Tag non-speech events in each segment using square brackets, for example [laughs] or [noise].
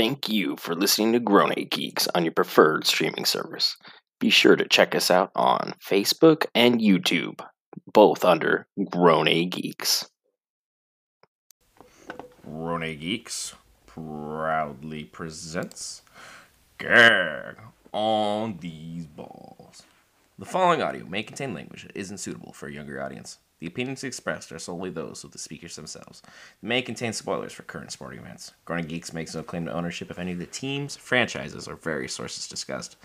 Thank you for listening to Grown A Geeks on your preferred streaming service. Be sure to check us out on Facebook and YouTube, both under Grown A Geeks. Grown A Geeks proudly presents Gag on These Balls. The following audio may contain language that isn't suitable for a younger audience. The opinions expressed are solely those of the speakers themselves. It may contain spoilers for current sporting events. Grown Geeks makes no claim to ownership of any of the teams, franchises, or various sources discussed.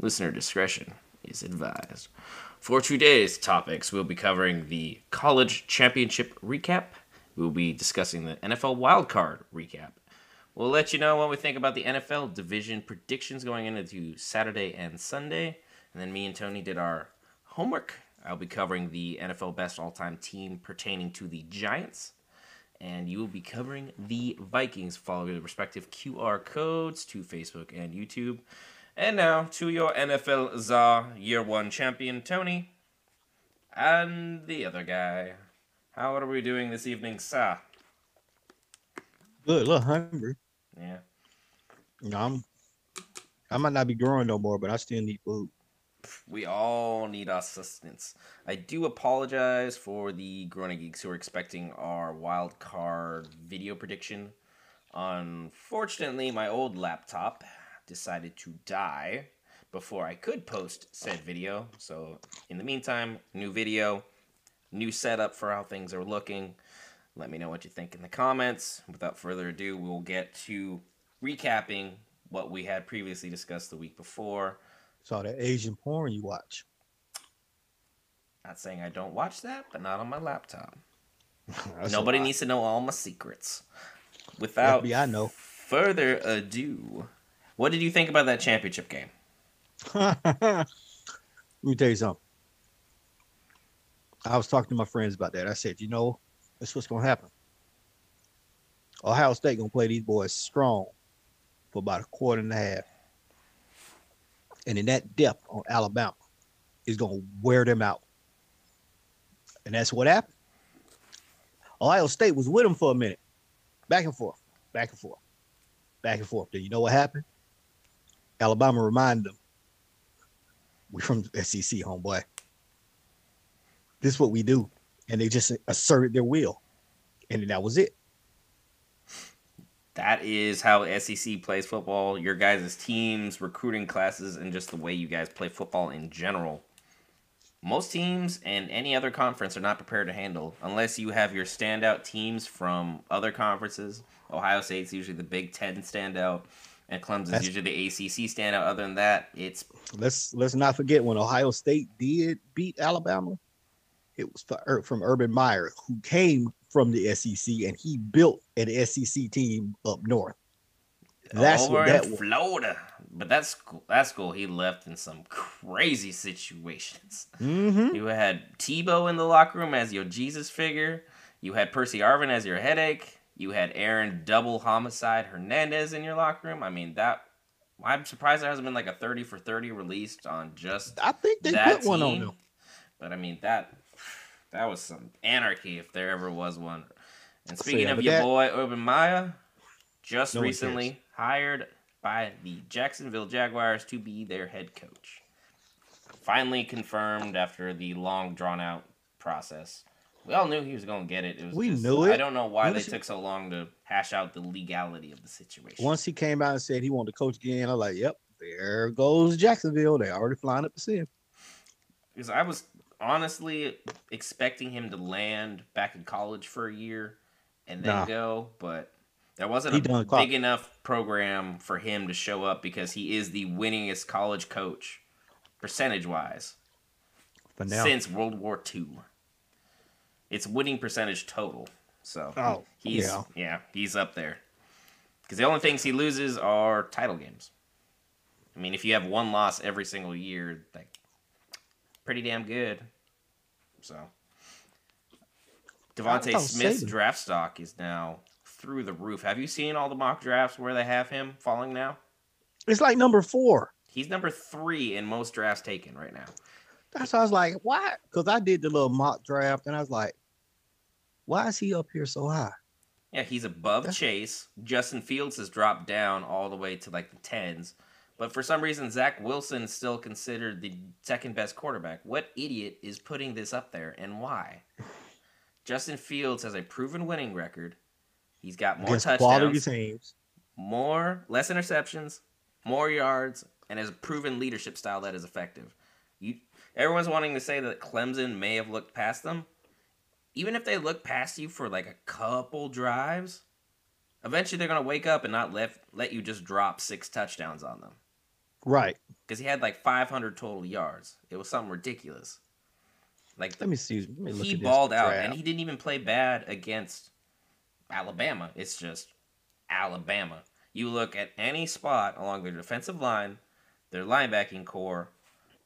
Listener discretion is advised. For today's topics, we'll be covering the college championship recap. We'll be discussing the NFL wildcard recap. We'll let you know what we think about the NFL division predictions going into Saturday and Sunday. And then me and Tony did our homework I'll be covering the NFL best all time team pertaining to the Giants. And you will be covering the Vikings. Follow the respective QR codes to Facebook and YouTube. And now to your NFL Czar Year One champion, Tony. And the other guy. How are we doing this evening, sir? Good, a little hungry. Yeah. You know, I'm I might not be growing no more, but I still need food. We all need assistance. I do apologize for the Growing Geeks who are expecting our wild card video prediction. Unfortunately, my old laptop decided to die before I could post said video. So, in the meantime, new video, new setup for how things are looking. Let me know what you think in the comments. Without further ado, we'll get to recapping what we had previously discussed the week before. Saw that Asian porn you watch. Not saying I don't watch that, but not on my laptop. [laughs] Nobody needs to know all my secrets. Without FBI know. further ado, what did you think about that championship game? [laughs] Let me tell you something. I was talking to my friends about that. I said, you know, that's what's gonna happen. Ohio State gonna play these boys strong for about a quarter and a half. And in that depth on Alabama is gonna wear them out. And that's what happened. Ohio State was with them for a minute. Back and forth, back and forth, back and forth. Then you know what happened? Alabama reminded them "We're from SEC, homeboy. This is what we do. And they just asserted their will. And that was it. That is how SEC plays football. Your guys' teams, recruiting classes, and just the way you guys play football in general. Most teams and any other conference are not prepared to handle unless you have your standout teams from other conferences. Ohio State's usually the Big Ten standout, and Clemson's That's- usually the ACC standout. Other than that, it's Let's let's not forget when Ohio State did beat Alabama, it was from Urban Meyer, who came from the SEC and he built an SEC team up north. That's over what that in was. Florida. But that's cool. That's cool. He left in some crazy situations. Mm-hmm. You had Tebow in the locker room as your Jesus figure. You had Percy Harvin as your headache. You had Aaron Double Homicide Hernandez in your locker room. I mean that. I'm surprised there hasn't been like a 30 for 30 released on just I think they that put one on team. them. But I mean that. That was some anarchy if there ever was one. And speaking yeah, of your that- boy Urban Meyer, just No recently hired by the Jacksonville Jaguars to be their head coach. Finally confirmed after the long drawn out process. We all knew he was going to get it. It was We just- knew I don't know why they he- took so long to hash out the legality of the situation. Once he came out and said he wanted to coach again, I was like, "Yep, there goes Jacksonville. They already flying up to see him." because I was honestly expecting him to land back in college for a year and then Nah. go, but there wasn't He a done clock. big enough program for him to show up because he is the winningest college coach percentage wise since World War II. It's winning percentage total. So Oh, he's yeah. yeah, he's up there. Because the only things he loses are title games. I mean, if you have one loss every single year, like pretty damn good. So Devonte thought Smith's Saban- draft stock is now through the roof. Have you seen all the mock drafts where they have him falling now? it's like number four. He's number three in most drafts taken right now. That's why I was like, why? Because I did the little mock draft and I was like, why is he up here so high? Yeah, he's above That's- Chase. Justin Fields has dropped down all the way to like the tens. But for some reason, Zach Wilson is still considered the second best quarterback. What idiot is putting this up there and why? [laughs] Justin Fields has a proven winning record. He's got more against touchdowns, teams. more less interceptions, more yards, and has a proven leadership style that is effective. You everyone's wanting to say that Clemson may have looked past them. Even if they look past you for like a couple drives, eventually they're gonna wake up and not let let you just drop six touchdowns on them. Right. Because he had like 500 total yards. It was something ridiculous. Like Let me see. Let me look he balled out, and he didn't even play bad against Alabama. It's just Alabama. You look at any spot along their defensive line, their linebacking core,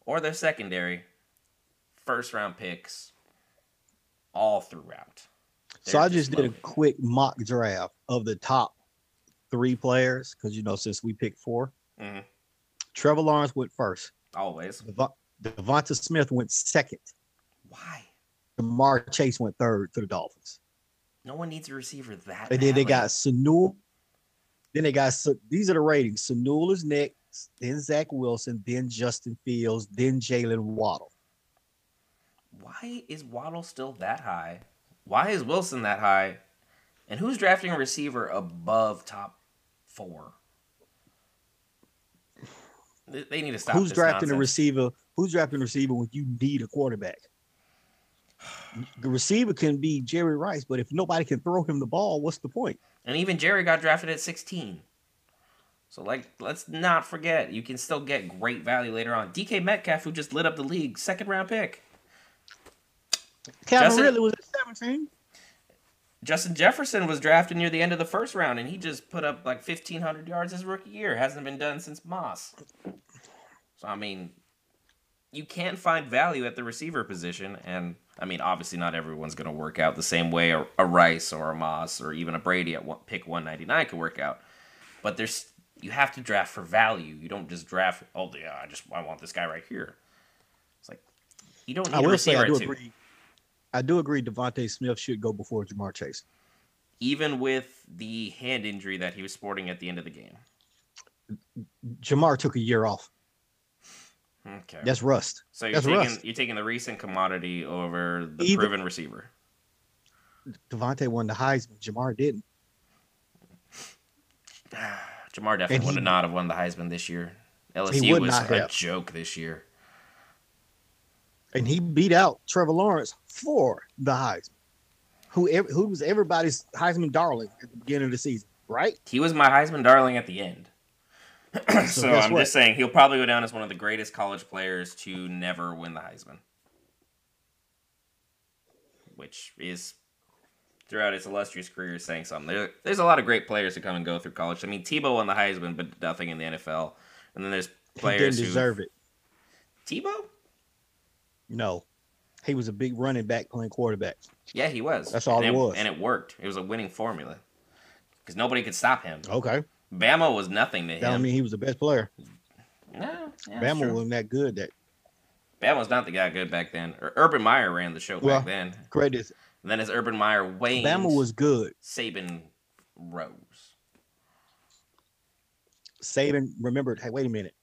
or their secondary, first round picks, all throughout. So They're I just did a quick mock draft of the top three players because you know since we picked 4 Mhm. Trevor Lawrence went first. always. Devon- Devonta Smith went second. Why? Ja'Marr Chase went third to the Dolphins. No one needs a receiver that. And then they got Sanu. Then they got Sa- these are the ratings. Sanul is next, then Zach Wilson, then Justin Fields, then Jaylen Waddle. Why is Waddle still that high? Why is Wilson that high? And who's drafting a receiver above top four? They they need to stop. Who's this drafting a receiver? Who's drafting a receiver when you need a quarterback? The receiver can be Jerry Rice, but if nobody can throw him the ball, what's the point? And even Jerry got drafted at 16. So like, let's not forget, you can still get great value later on. DK Metcalf, who just lit up the league, second round pick. Calvin Justin- Ridley was at 17. Justin Jefferson was drafted near the end of the first round, and he just put up like 1,500 yards his rookie year. Hasn't been done since Moss. So, I mean, you can't find value at the receiver position. And, I mean, obviously, not everyone's going to work out the same way a, a Rice or a Moss or even a Brady at one, pick 199 could work out. But there's you have to draft for value. You don't just draft, oh, yeah, I just I want this guy right here. It's like, you don't need I will say I do two. I do agree DeVonta Smith should go before Ja'Marr Chase. even with the hand injury that he was sporting at the end of the game. Ja'Marr took a year off. Okay. That's rust. so you're that's taking rust. you're taking the recent commodity over the Even- proven receiver. Devontae won the Heisman. Ja'Marr didn't. [sighs] Ja'Marr definitely And would not have won the Heisman this year. He LSU was a have. joke this year. And he beat out Trevor Lawrence for the Heisman. Who who was everybody's Heisman darling at the beginning of the season, right? He was my Heisman darling at the end. [clears throat] so guess I'm what? just saying he'll probably go down as one of the greatest college players to never win the Heisman. Which is throughout his illustrious career saying something. There, there's a lot of great players who come and go through college. I mean, Tebow won the Heisman, but nothing in the NFL. And then there's He players didn't who deserve it. Tebow. No. He was a big running back playing quarterback. Yeah, he was. That's all and it was. and it worked. It was a winning formula because nobody could stop him. Okay. Bama was nothing to That him. mean he was the best player. no, yeah, Bama wasn't that good. That Bama was not the guy good back then. Or Urban Meyer ran the show Well, back then. credit. And then as Urban Meyer waned, Bama was good. Saban rose. Saban remembered, hey, wait a minute.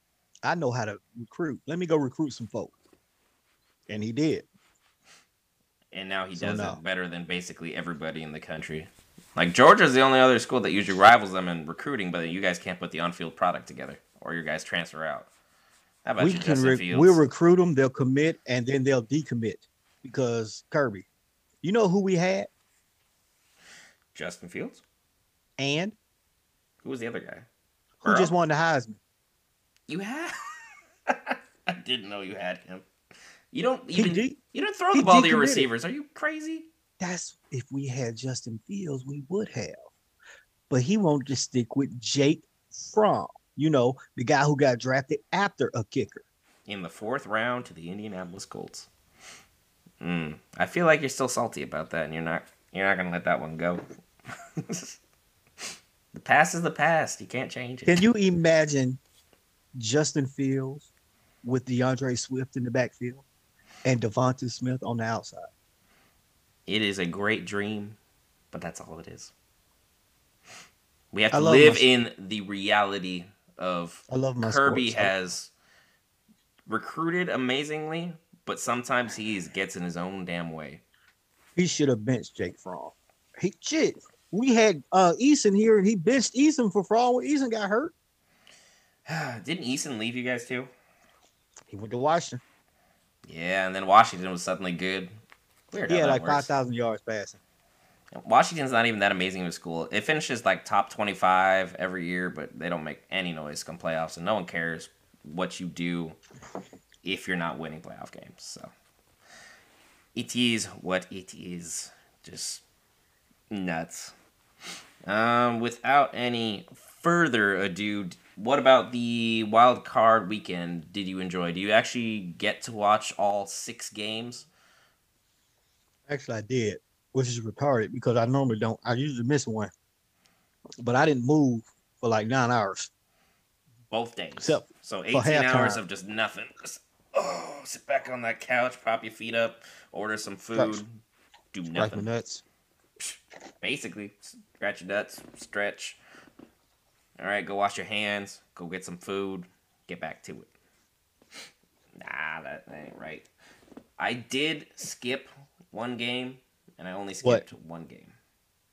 I know how to recruit. Let me go recruit some folk. And he did. And now he So does no. it better than basically everybody in the country. Like Georgia's the only other school that usually rivals them in recruiting, but you guys can't put the on-field product together, or your guys transfer out. How about we you, can Justin re- we'll recruit them, they'll commit, and then they'll decommit. Because Kirby, you know who we had? Justin Fields. And Who was the other guy? who just won the Heisman? You had. [laughs] I didn't know you had him. You don't even. de- you don't throw the ball to your receivers. Are you crazy? That's if we had Justin Fields, we would have. But he wanted to stick with Jake Fromm, you know, the guy who got drafted after a kicker. In the fourth round to the Indianapolis Colts. Mm, I feel like you're still salty about that, and you're not. You're not gonna let that one go. [laughs] the past is the past. You can't change it. Can you imagine Justin Fields with D'Andre Swift in the backfield and Devonta Smith on the outside? It is a great dream, but that's all it is. We have to live in the reality of I love my Kirby sports. Has recruited amazingly, but sometimes he gets in his own damn way. He should have benched Jake Fromm. He shit. We had uh Eason here and he benched Eason for Fromm when Eason got hurt. [sighs] Didn't Eason leave you guys too? He went to Washington. Yeah, and then Washington was suddenly good. Weird. He how had that like works. five thousand yards passing. Washington's not even that amazing of a school. It finishes like top 25 every year, but they don't make any noise come playoffs, and no one cares what you do if you're not winning playoff games. So it is what it is. Just nuts. Um, without any further ado, what about the wild card weekend? Did you enjoy? Do you actually get to watch all six games? Actually, I did, which is retarded because I normally don't. I usually miss one, but I didn't move for like nine hours. Both days. Except so 18 hours of just nothing. Just, oh, sit back on that couch, prop your feet up, order some food, do Like my nothing. nuts. Basically, scratch your nuts, stretch. All right, go wash your hands, go get some food, get back to it. Nah, that, that ain't right. I did skip one game, and I only What? skipped one game.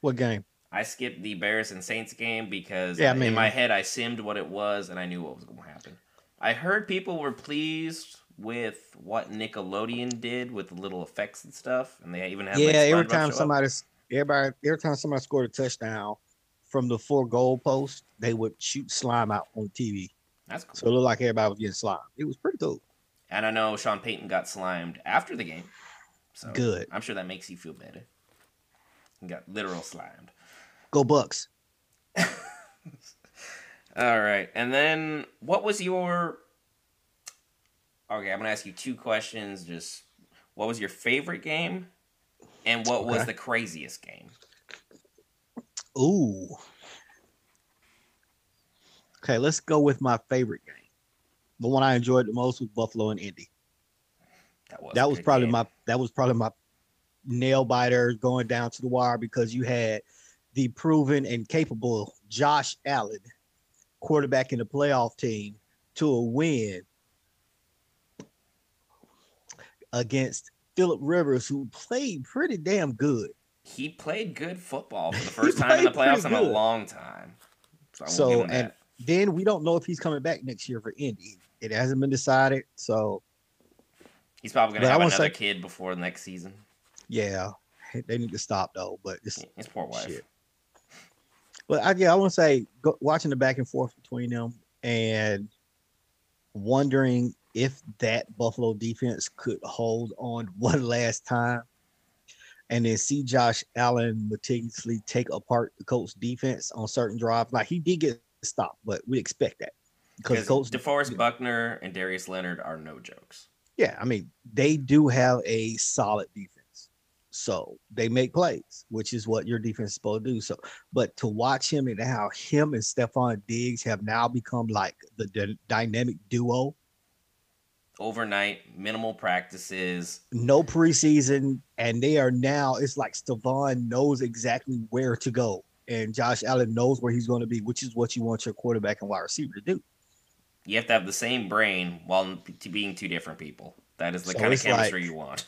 What game? I skipped the Bears and Saints game because Yeah, I mean, in my head I simmed what it was and I knew what was going to happen. I heard people were pleased with what Nickelodeon did with the little effects and stuff, and they even had yeah, like, every time somebody, everybody, every time somebody scored a touchdown from the four goal posts, they would shoot slime out on TV. That's cool. So it looked like everybody was getting slime. It was pretty cool. and I know Sean Payton got slimed after the game, so Good. I'm sure that makes you feel better. He got literal slimed. Go Bucks. [laughs] All right. And then what was your Okay, I'm going to ask you two questions just what was your favorite game and what was the craziest game? Ooh. Okay, let's go with my favorite game. The one I enjoyed the most was Buffalo and Indy. That was, that was probably game. my that was probably my nail biter going down to the wire because you had the proven and capable Josh Allen quarterback in the playoff team to a win against Philip Rivers, who played pretty damn good. He played good football for the [laughs] first time in the playoffs in a long time. So, So, and then we don't know if he's coming back next year for Indy. It hasn't been decided. So He's probably going to have another say- kid before next season. yeah, they need to stop though. But it's His poor wife. Shit. But I, yeah, I want to say go, watching the back and forth between them and wondering if that Buffalo defense could hold on [laughs] one last time, and then see Josh Allen meticulously take apart the Colts defense on certain drives. Like he did get stopped, but we expect that because Colts. DeForest Buckner and Darius Leonard are no jokes. Yeah, I mean they do have a solid defense, so they make plays, which is what your defense is supposed to do. So, but to watch him and how him and Stefon Diggs have now become like the dy- dynamic duo. Overnight, minimal practices. No preseason, and they are now. It's like Stefon knows exactly where to go, and Josh Allen knows where he's going to be, which is what you want your quarterback and wide receiver to do. You have to have the same brain while being two different people. That is the So kind of it's like- you want.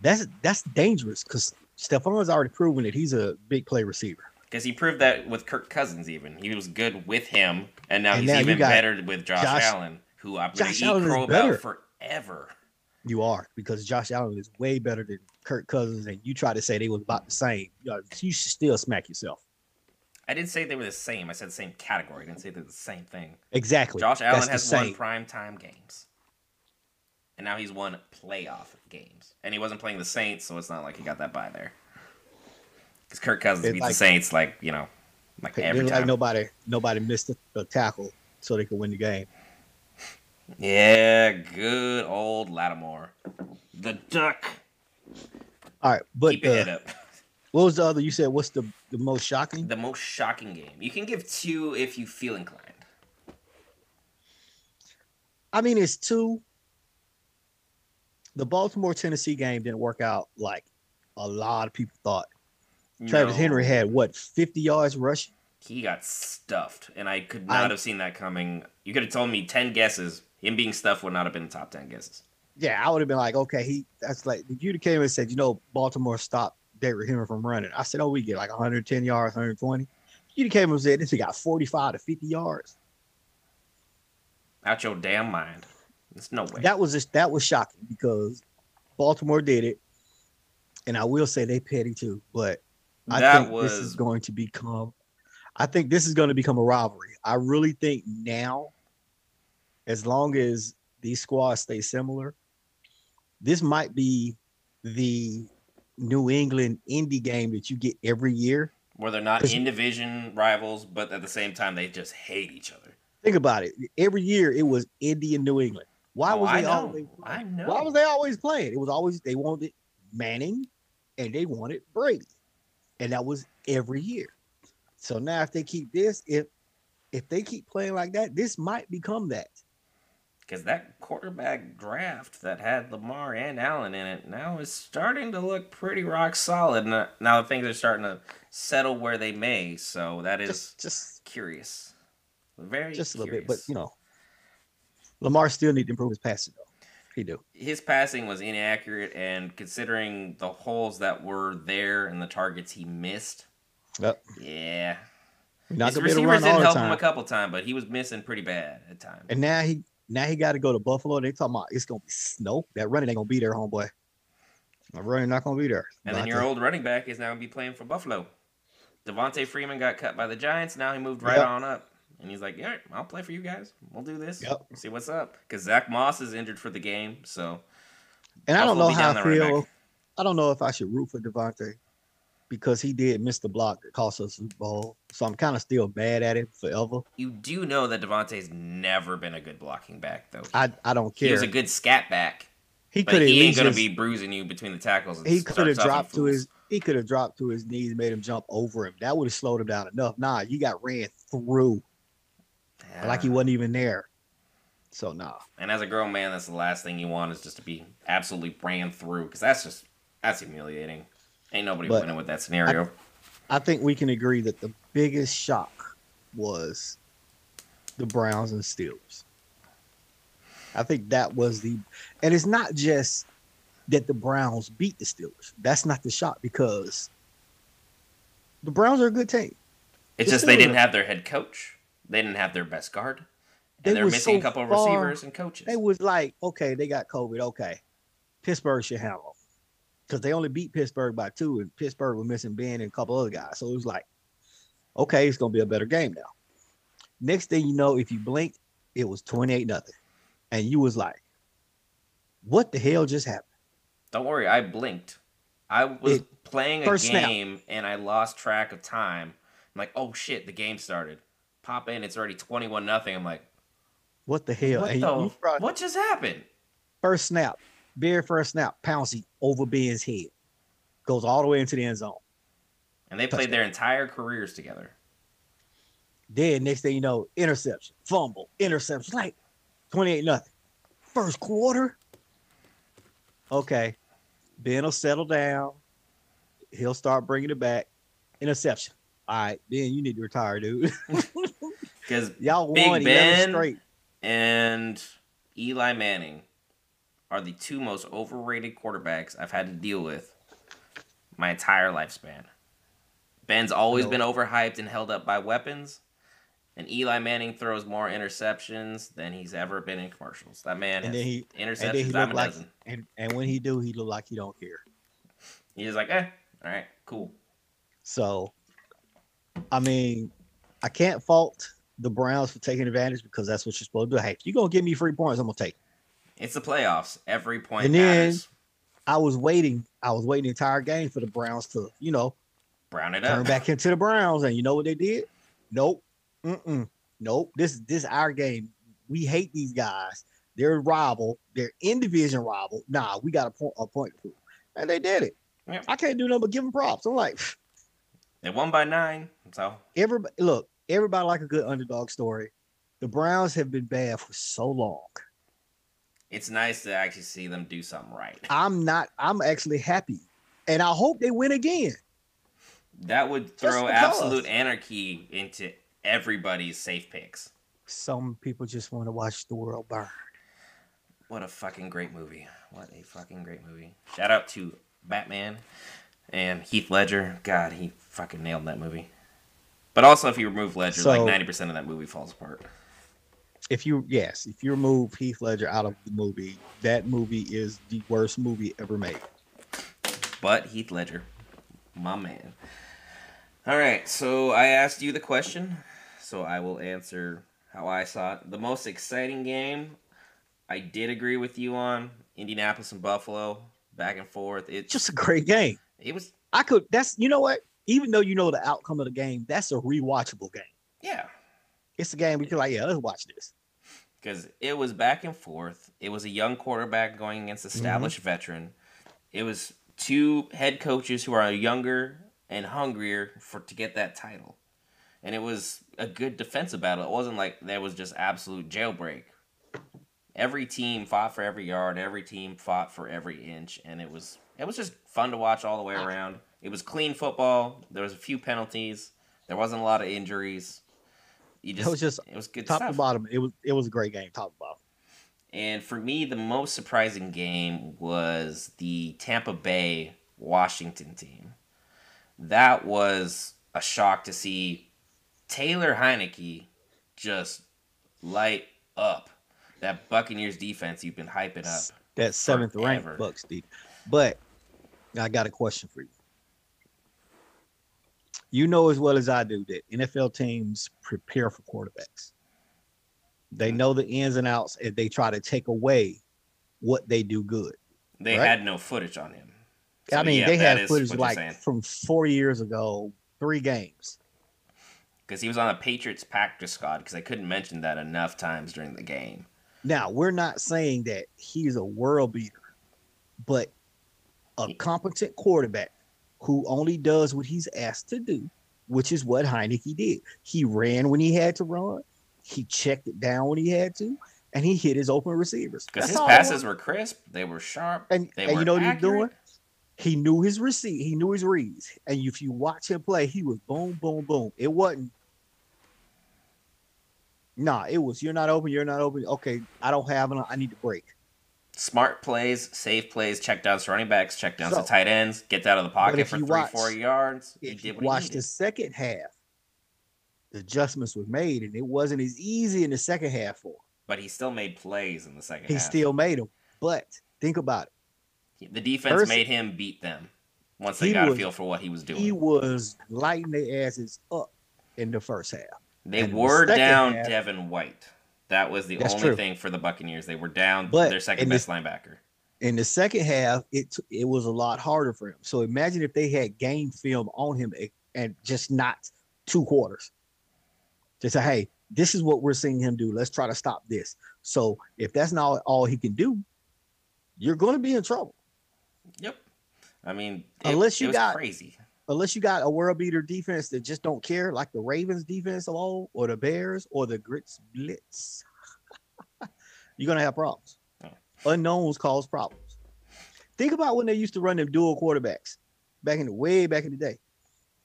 That's that's dangerous because Stefon's already proven that he's a big play receiver. Because he proved that with Kirk Cousins, even he was good with him, and now And he's now even got better with Josh, Josh- Allen, who I'm going Josh to eat crow better. about forever. You are because Josh Allen is way better than Kirk Cousins, and you try to say they was about the same. You, should still smack yourself. I didn't say they were the same. I said the same category. I didn't say they're the same thing. Exactly. Josh Allen That's has won prime time games, and now he's won playoff games, and he wasn't playing the Saints, so it's not like he got that by there. Because Kirk Cousins It's beats like- the Saints like you know, like every time. like nobody nobody missed a, tackle so they could win the game. Yeah, good old Lattimore, the Duck. All right, but Keep your head uh, up. [laughs] what was the other? You said what's the the most shocking? The most shocking game. You can give two if you feel inclined. I mean, it's two. The Baltimore Tennessee game didn't work out like a lot of people thought. Travis Henry had what fifty yards rushing. he got stuffed, and I could not I- have seen that coming. You could have told me ten guesses. Him being stuffed would not have been the top ten guesses. Yeah, I would have been like, okay, he that's like if have came and said, you know, Baltimore stopped David Henry from running. I said, oh, we get like 110 yards, 120. You'd have came and said this he got 45 to 50 yards. Out your damn mind. There's no way. That was just that was shocking because Baltimore did it, and I will say they petty too. But I That think this is going to become. I think this is going to become a rivalry. I really think now, as long as these squads stay similar, this might be the New England Indy game that you get every year. Where they're not in division rivals, but at the same time they just hate each other. Think about it. Every year it was Indy and New England. Why Oh, was they always? I know. Why was they always playing? It was always they wanted Manning and they wanted Brady, and that was every year. So now if they keep this, if if they keep playing like that, this might become that. Because that quarterback draft that had Lamar and Allen in it now is starting to look pretty rock solid. Now, things are starting to settle where they may. So that is Just just curious. Very just a little curious. bit, but you know, Lamar still need to improve his passing though. He do. his passing was inaccurate, and considering the holes that were there and the targets he missed, Yep. yeah, Not his gonna be able to receivers did the help him a couple times, but he was missing pretty bad at times. And now he now he got to go to Buffalo. They talking about it's gonna be snow. That running ain't gonna be there, homeboy. My running not gonna be there. And then your old running back is now gonna be playing for Buffalo. Devonta Freeman got cut by the Giants. Now he moved right Yep. on up, and he's like, "Yeah, I'll play for you guys. We'll do this. Yep. See what's up." Because Zach Moss is injured for the game, so And I don't know how I feel. I don't know if I should root for Devontae because he did miss the block that cost us the Bowl. So I'm kind of still bad at it forever. you do know that Devonta's never been a good blocking back, though. I, I don't he care. was a good scat back, he could he ain't gonna be bruising you between the tackles. He could have dropped to his he could have dropped to his knees, made him jump over him. That would have slowed him down enough. Nah, you got ran through like he ah. wasn't even there. So nah. And as a grown man, that's the last thing you want is just to be absolutely ran through because that's just that's humiliating. Ain't nobody But winning with that scenario. I think we can agree that the biggest shock was the Browns and Steelers. I think that was the, and it's not just that the Browns beat the Steelers. That's not the shock because the Browns are a good team. it's the just they didn't have their head coach. They didn't have their best guard. They And they're missing so a couple of receivers and coaches. They was like, okay, they got COVID. Okay, Pittsburgh should handle because they only beat Pittsburgh by two, and Pittsburgh was missing Ben and a couple other guys. So it was like, okay, it's gonna be a better game now. Next thing you know, if you blink, it was twenty eight nothing, and you was like, what the hell just happened? Don't worry, I blinked. I was It- playing a first snap. game and I lost track of time. I'm like, oh shit, the game started. Pop in, it's already twenty-one nothing. I'm like, What the hell? what the? you- you what just happened? First snap, very first snap, Pouncey over Ben's head, goes all the way into the end zone. And they played their entire careers together. Then next thing you know, interception, fumble, interception, like 28 nothing. First quarter. Okay. Ben will settle down. He'll start bringing it back. Interception. All right, Ben, you need to retire, dude. [laughs] Because Y'all Big won 11 Ben- straight. and Eli Manning are the two most overrated quarterbacks I've had to deal with my entire lifespan. Ben's always been overhyped and held up by weapons, and Eli Manning throws more interceptions than he's ever been in commercials. That man And has then he interceptions and then he a like dozen. and, and when he do, he look like he don't care. He's like, eh, all right, cool. So I mean, I can't fault the Browns for taking advantage because that's what you're supposed to do. Hey, if you're gonna give me free points, I'm gonna take it. It's the playoffs. Every point And then- I was waiting. I was waiting the entire game for the Browns to, you know, Brown it turn up. back into the Browns. And you know what they did? Nope. Mm-mm. Nope. This this our game. We hate these guys. They're a rival. They're in division rival. Nah, we got a point a point. And they did it. I can't do nothing but give them props. I'm like, They won by nine. So everybody look, everybody like a good underdog story. The Browns have been bad for so long. It's nice to actually see them do something right. [laughs] I'm not, I'm actually happy. And I hope they win again. That would throw absolute anarchy into everybody's safe picks. Some people just want to watch the world burn. What a fucking great movie. What a fucking great movie. Shout out to Batman and Heath Ledger. God, he fucking nailed that movie. But also, if you remove Ledger, So- like ninety percent of that movie falls apart. If you yes, if you remove Heath Ledger out of the movie, that movie is the worst movie ever made. But Heath Ledger, my man. All right, so I asked you the question, so I will answer how I saw it. The most exciting game, I did agree with you on Indianapolis and Buffalo, back and forth. It's Just a great game. it was I could. That's you know what. Even though you know the outcome of the game, that's a rewatchable game. yeah, It's a game we can like, yeah, let's watch this. Because it was back and forth. It was a young quarterback going against mm-hmm. established veteran. It was two head coaches who are younger and hungrier for to get that title, and it was a good defensive battle. It wasn't like there was just absolute jailbreak. Every team fought for every yard. Every team fought for every inch, and it was it was just fun to watch all the way around. It was clean football. There was a few penalties. There wasn't a lot of injuries. You just, It was just it was good top stuff. to bottom. It was it was a great game, top to bottom. And for me, the most surprising game was the Tampa Bay Washington team. That was a shock to see Taylor Heinicke just light up that Buccaneers defense you've been hyping up. That seventh ranked Forever. Bucks, Steve. But I got a question for you. You know as well as I do that NFL teams prepare for quarterbacks. They mm-hmm. know the ins and outs, and they try to take away what they do good. They Right. had no footage on him. I mean, yeah, they had footage like from four years ago, three games. because he was on the Patriots practice squad because I couldn't mention that enough times during the game. Now, we're not saying that he's a world beater, but a competent quarterback who only does what he's asked to do, which is what Heinicke did. He ran when he had to run, he checked it down when he had to, and he hit his open receivers. Because his passes want. were crisp, they were sharp, and, they and were you know what he's doing? He knew his receipt, he knew his reads. And if you watch him play, he was boom, boom, boom. It wasn't Nah, it was you're not open, you're not open. Okay, I don't have it. I need to break. Smart plays, safe plays, check downs to running backs, check downs So- to tight ends, gets out of the pocket for three, watch- four yards. He If you watch the second half, the adjustments were made, and it wasn't as easy in the second half for him. But he still made plays in the second He half. still made them. But think about it. the defense First- made him beat them once they He got a feel for what he was doing. He was lighting their asses up in the first half. they and the were second down half- Devin White. That was the That's only true. thing for the Buccaneers. They were down But their second best this- linebacker. In the second half, it it was a lot harder for him. So imagine if they had game film on him eh, and just not two quarters. Just say, hey, this is what we're seeing him do. Let's try to stop this. So if that's not all he can do, you're going to be in trouble. Yep. I mean, it, Unless you was got- crazy. Unless you got a world beater defense that just don't care, like the Ravens defense old, or the Bears, or the Grits Blitz, [laughs] you're gonna have problems. Oh. Unknowns cause problems. Think about when they used to run them dual quarterbacks back in the way back in the day,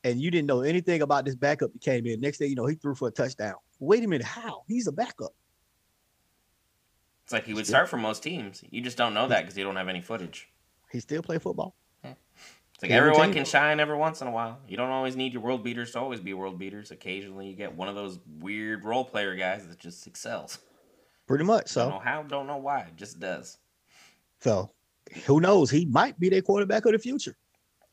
and you didn't know anything about this backup that came in. Next day, you know, he threw for a touchdown. Wait a minute, how? He's a backup. It's like he would start for most teams. You just don't know that because you don't have any footage. He still play football. Like everyone can shine every once in a while. You don't always need your world beaters to always be world beaters. Occasionally, you get one of those weird role player guys that just excels. Pretty much. Don't So, know how, don't know why, it just does. so who knows? He might be their quarterback of the future.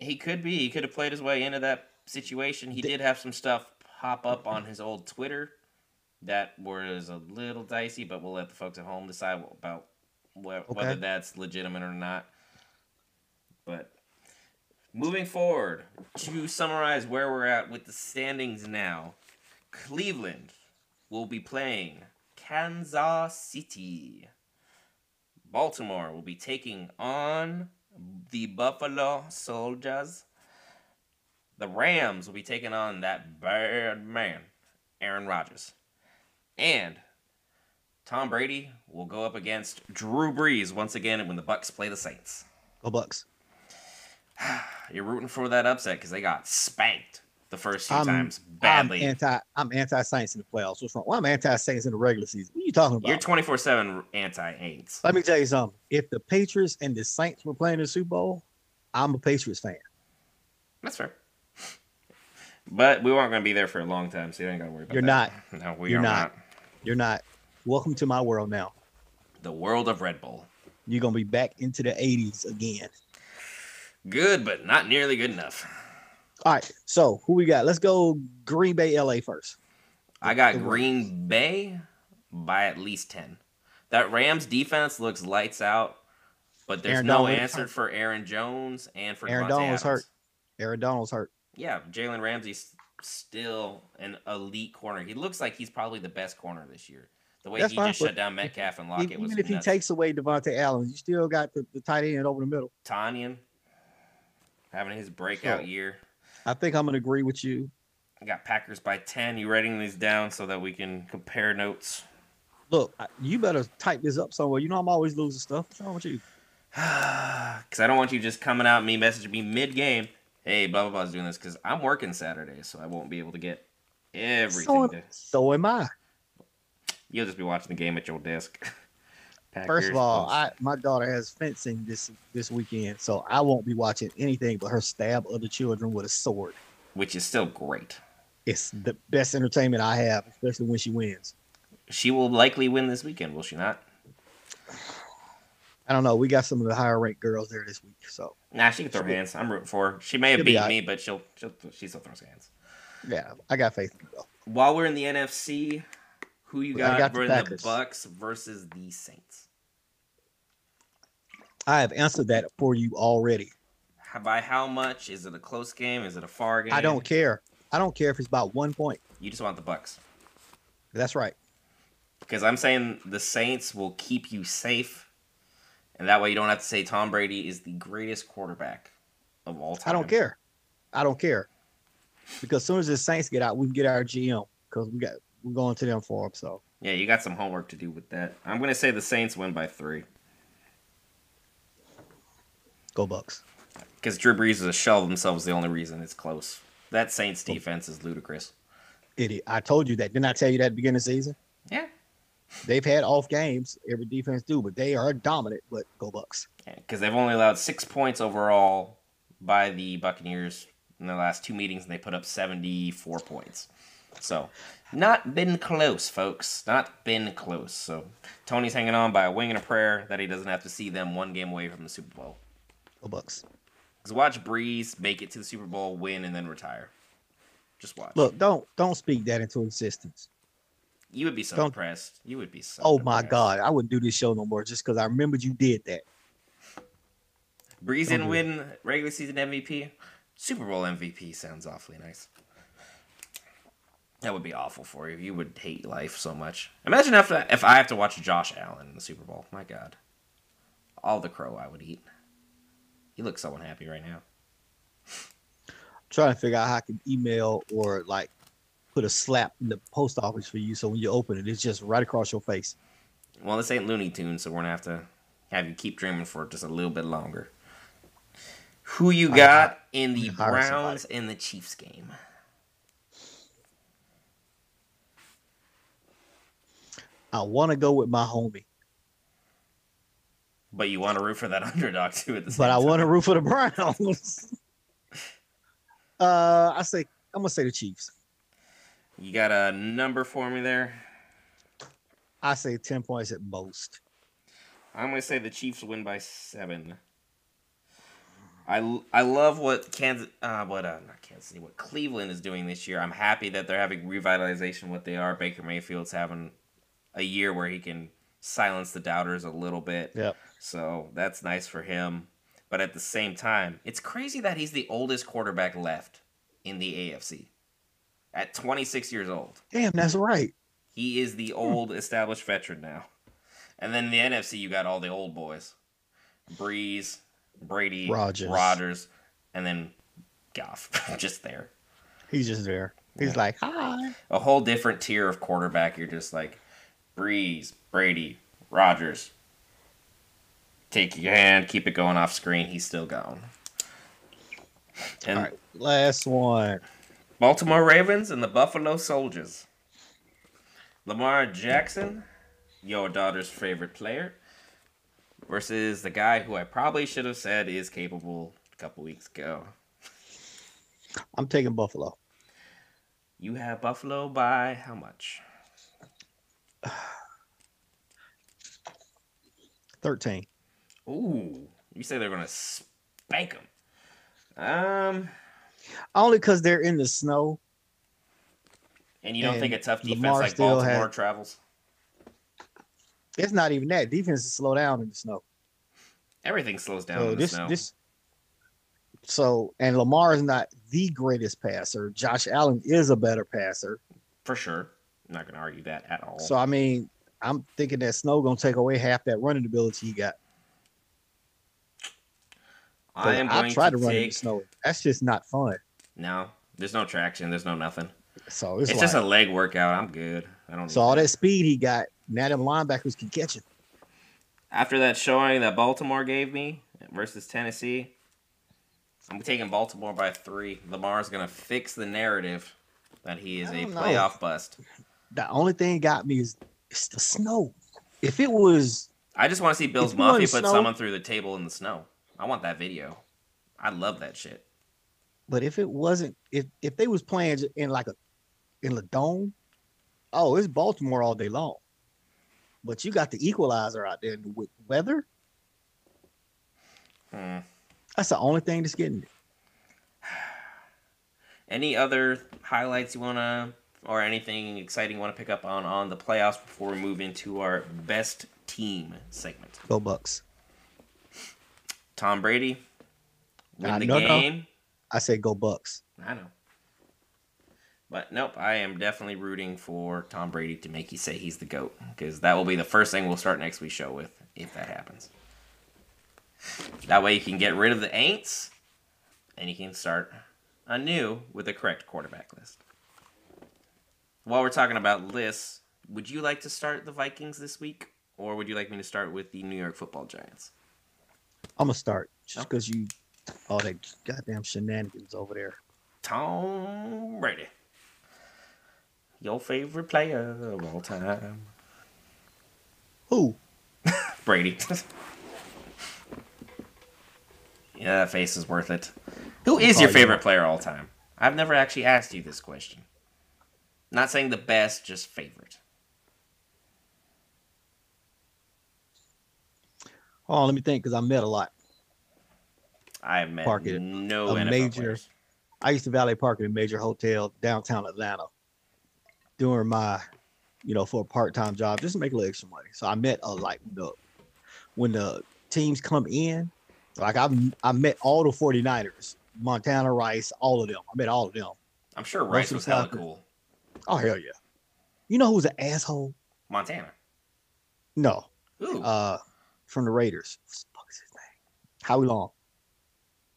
He could be. He could have played his way into that situation. He did have some stuff pop up on his old Twitter that was a little dicey, but we'll let the folks at home decide about wh- whether Okay. that's legitimate or not. But moving forward, to summarize where we're at with the standings now, Cleveland will be playing Kansas City. Baltimore will be taking on the Buffalo Soldiers. The Rams will be taking on that bad man, Aaron Rodgers. And Tom Brady will go up against Drew Brees once again when the Bucks play the Saints. Go Bucks. [sighs] You're rooting for that upset because they got spanked the first few I'm- times badly. I'm anti. I'm anti Saints in the playoffs. What's wrong? Well, I'm anti Saints in the regular season. What are you talking about? You're 24 7 anti Aints. Let me tell you something. If the Patriots and the Saints were playing the Super Bowl, I'm a Patriots fan. That's fair. But we weren't going to be there for a long time, so you ain't got to worry about You're that. [laughs] No, we You're are not. not. You're not. Welcome to my world now. The world of Red Bull. You're gonna be back into the 80s again. Good, but not nearly good enough. All right. So who we got? Let's go Green Bay, LA first. I got Green Bay by at least 10. That Rams defense looks lights out, but there's Aaron no Donald answer for Aaron Jones and for Aaron Davante Donald's Adams. hurt. Aaron Donald's hurt. Yeah, Jalen Ramsey's still an elite corner. He looks like he's probably the best corner this year. The way That's he fine, just shut down Metcalf and Lockett Even was if he takes away Devontae Allen, you still got the, the tight end over the middle. Tonyan having his breakout So- year. I think I'm gonna agree with you. I got Packers by 10. You writing these down so that we can compare notes? Look, you better type this up somewhere. You know I'm always losing stuff. What's wrong with you? [sighs] Because I don't want you just coming out and me messaging me mid game. Hey, blah blah blah is doing this because I'm working Saturday, so I won't be able to get everything. So, to, so am I. you'll just be watching the game at your desk. [laughs] First of all, oh. I my daughter has fencing this this weekend, so I won't be watching anything but her stab other children with a sword. which is still great. It's the best entertainment I have, especially when she wins. She will likely win this weekend, will she not? I don't know. We got some of the higher ranked girls there this week, so Nah, she can throw She'll hands. I'm rooting for her. She may have She'll be beaten me, but she'll, she'll she still throws hands. yeah, I got faith. in. While we're in the NFC, who you I got, got the for the, Bucks versus the Saints? I have answered that for you already. By how much? Is it a close game? Is it a far game? I don't care. I don't care if it's about one point. You just want the Bucks. That's right. Because I'm saying the Saints will keep you safe, and that way you don't have to say Tom Brady is the greatest quarterback of all time. I don't care. I don't care because as soon as the Saints get out, we can get our GM because we got we're going to them for them. So Yeah, you got some homework to do with that. I'm gonna say the Saints win by three go Bucks. because Drew Brees is a shell of themselves. The only reason it's close. That Saints oh. defense is ludicrous. Idiot. I told you that. Didn't I tell you that at the beginning of the season? Yeah, They've had off games. Every defense do, but they are dominant. But go Bucks. because they've only allowed six points overall by the Buccaneers in the last two meetings, and they put up 74 points. So, not been close, folks. Not been close. So, Tony's hanging on by a wing and a prayer that he doesn't have to see them one game away from the Super Bowl. Go Bucks. Because watch Brees make it to the Super Bowl, win, and then retire. Just watch. Look, don't don't speak that into existence. you would be so don't- impressed. You would be so. Oh my. God, I wouldn't do this show no more just because I remembered you did that. Brees didn't win regular season MVP. Super Bowl MVP sounds awfully nice. That would be awful for you. You would hate life so much. Imagine if if I have to watch Josh Allen in the Super Bowl. My God, all the crow I would eat. He looks so unhappy right now. I'm trying to figure out how I can email or like put a slap in the post office for you so when you open it, it's just right across your face. Well, this ain't Looney Tunes, so we're gonna have to have you keep dreaming for just a little bit longer. Who you I- got in the Browns and the Chiefs game? I want to go with my homie, But you want to root for that [laughs] underdog too at the but I time. want to root for the Browns. [laughs] uh, I say I'm gonna say the Chiefs. You got a number for me there? I say ten points at most. I'm gonna say the Chiefs win by seven. I, I love what Kansas uh what uh not Kansas City what Cleveland is doing this year. I'm happy that they're having revitalization. What they are, Baker Mayfield's having a year where he can silence the doubters a little bit. Yep. So that's nice for him. But at the same time, it's crazy that he's the oldest quarterback left in the AFC at 26 years old. Damn, that's right. He is the hmm. old established veteran now. And then in the NFC, you got all the old boys Brees, Brady, Rogers, Rodgers, and then Goff [laughs] just there. He's just there. He's Yeah. like, hi. A whole different tier of quarterback. You're just like Brees, Brady, Rodgers. Take your hand, keep it going off screen. He's still going. And All right, last one. Baltimore Ravens and the Buffalo Soldiers. Lamar Jackson, your daughter's favorite player, versus the guy who I probably should have said is capable a couple weeks ago. I'm taking Buffalo. You have Buffalo by how much? [sighs] 13. Ooh, you say they're gonna spank them. Um, Only because they're in the snow. and you don't think a tough defense Lamar like Baltimore had- travels? It's not even that. Defenses slow down in the snow. Everything slows down So in the snow. this so and Lamar is not the greatest passer. Josh Allen is a better passer. For sure. I'm not gonna argue that at all. So I mean, I'm thinking that snow gonna take away half that running ability he got. I am I going to to run in the take. snow. That's just not fun. No, there's no traction. There's no nothing. So It's, it's, just a leg workout. I'm good. I don't. so all that. that speed he got, now them linebackers can catch him. After that showing that Baltimore gave me versus Tennessee, I'm taking Baltimore by three. Lamar's gonna fix the narrative that he is a don't know. playoff bust. The only thing got me is it's the snow. If it was I just want to see Bills Mafia put snow- someone through the table in the snow. I want that video. I love that shit. But if it wasn't, if if they was playing in like a in the dome, oh, it's Baltimore all day long. But you got the equalizer out there with weather. Hmm. That's the only thing that's getting me. [sighs] Any other highlights you wanna, or anything exciting you want to pick up on on the playoffs before we move into our best team segment? Go Bucks. Tom Brady win Uh, the no, no. game. I say go Bucks. I know. But nope, I am definitely rooting for Tom Brady to make you say he's the GOAT. Because that will be the first thing we'll start next week's show with, if that happens. That way you can get rid of the ain'ts and you can start anew with the correct quarterback list. While we're talking about lists, would you like to start the Vikings this week? Or would you like me to start with the New York football giants? I'm gonna start just Oh. because you all that goddamn shenanigans over there. Tom Brady. Your favorite player of all time. Who? [laughs] Brady. yeah, that face is worth it. Who is Oh, your favorite know. player of all time? I've never actually asked you this question. Not saying the best, just favorite. Oh, let me think because I met a lot. I met Park it. no A NFL major- players. I used to valet park at a major hotel downtown Atlanta during my, you know, for a part time job, just to make a little extra money. So I met a like the when the teams come in, like I I met all the 49ers, Montana Rice, all of them. I met all of them. I'm sure Rice of was hella cool. Oh hell yeah. You know who's an asshole? Montana. No. Ooh, Uh from the Raiders. What the his name? Howie Long.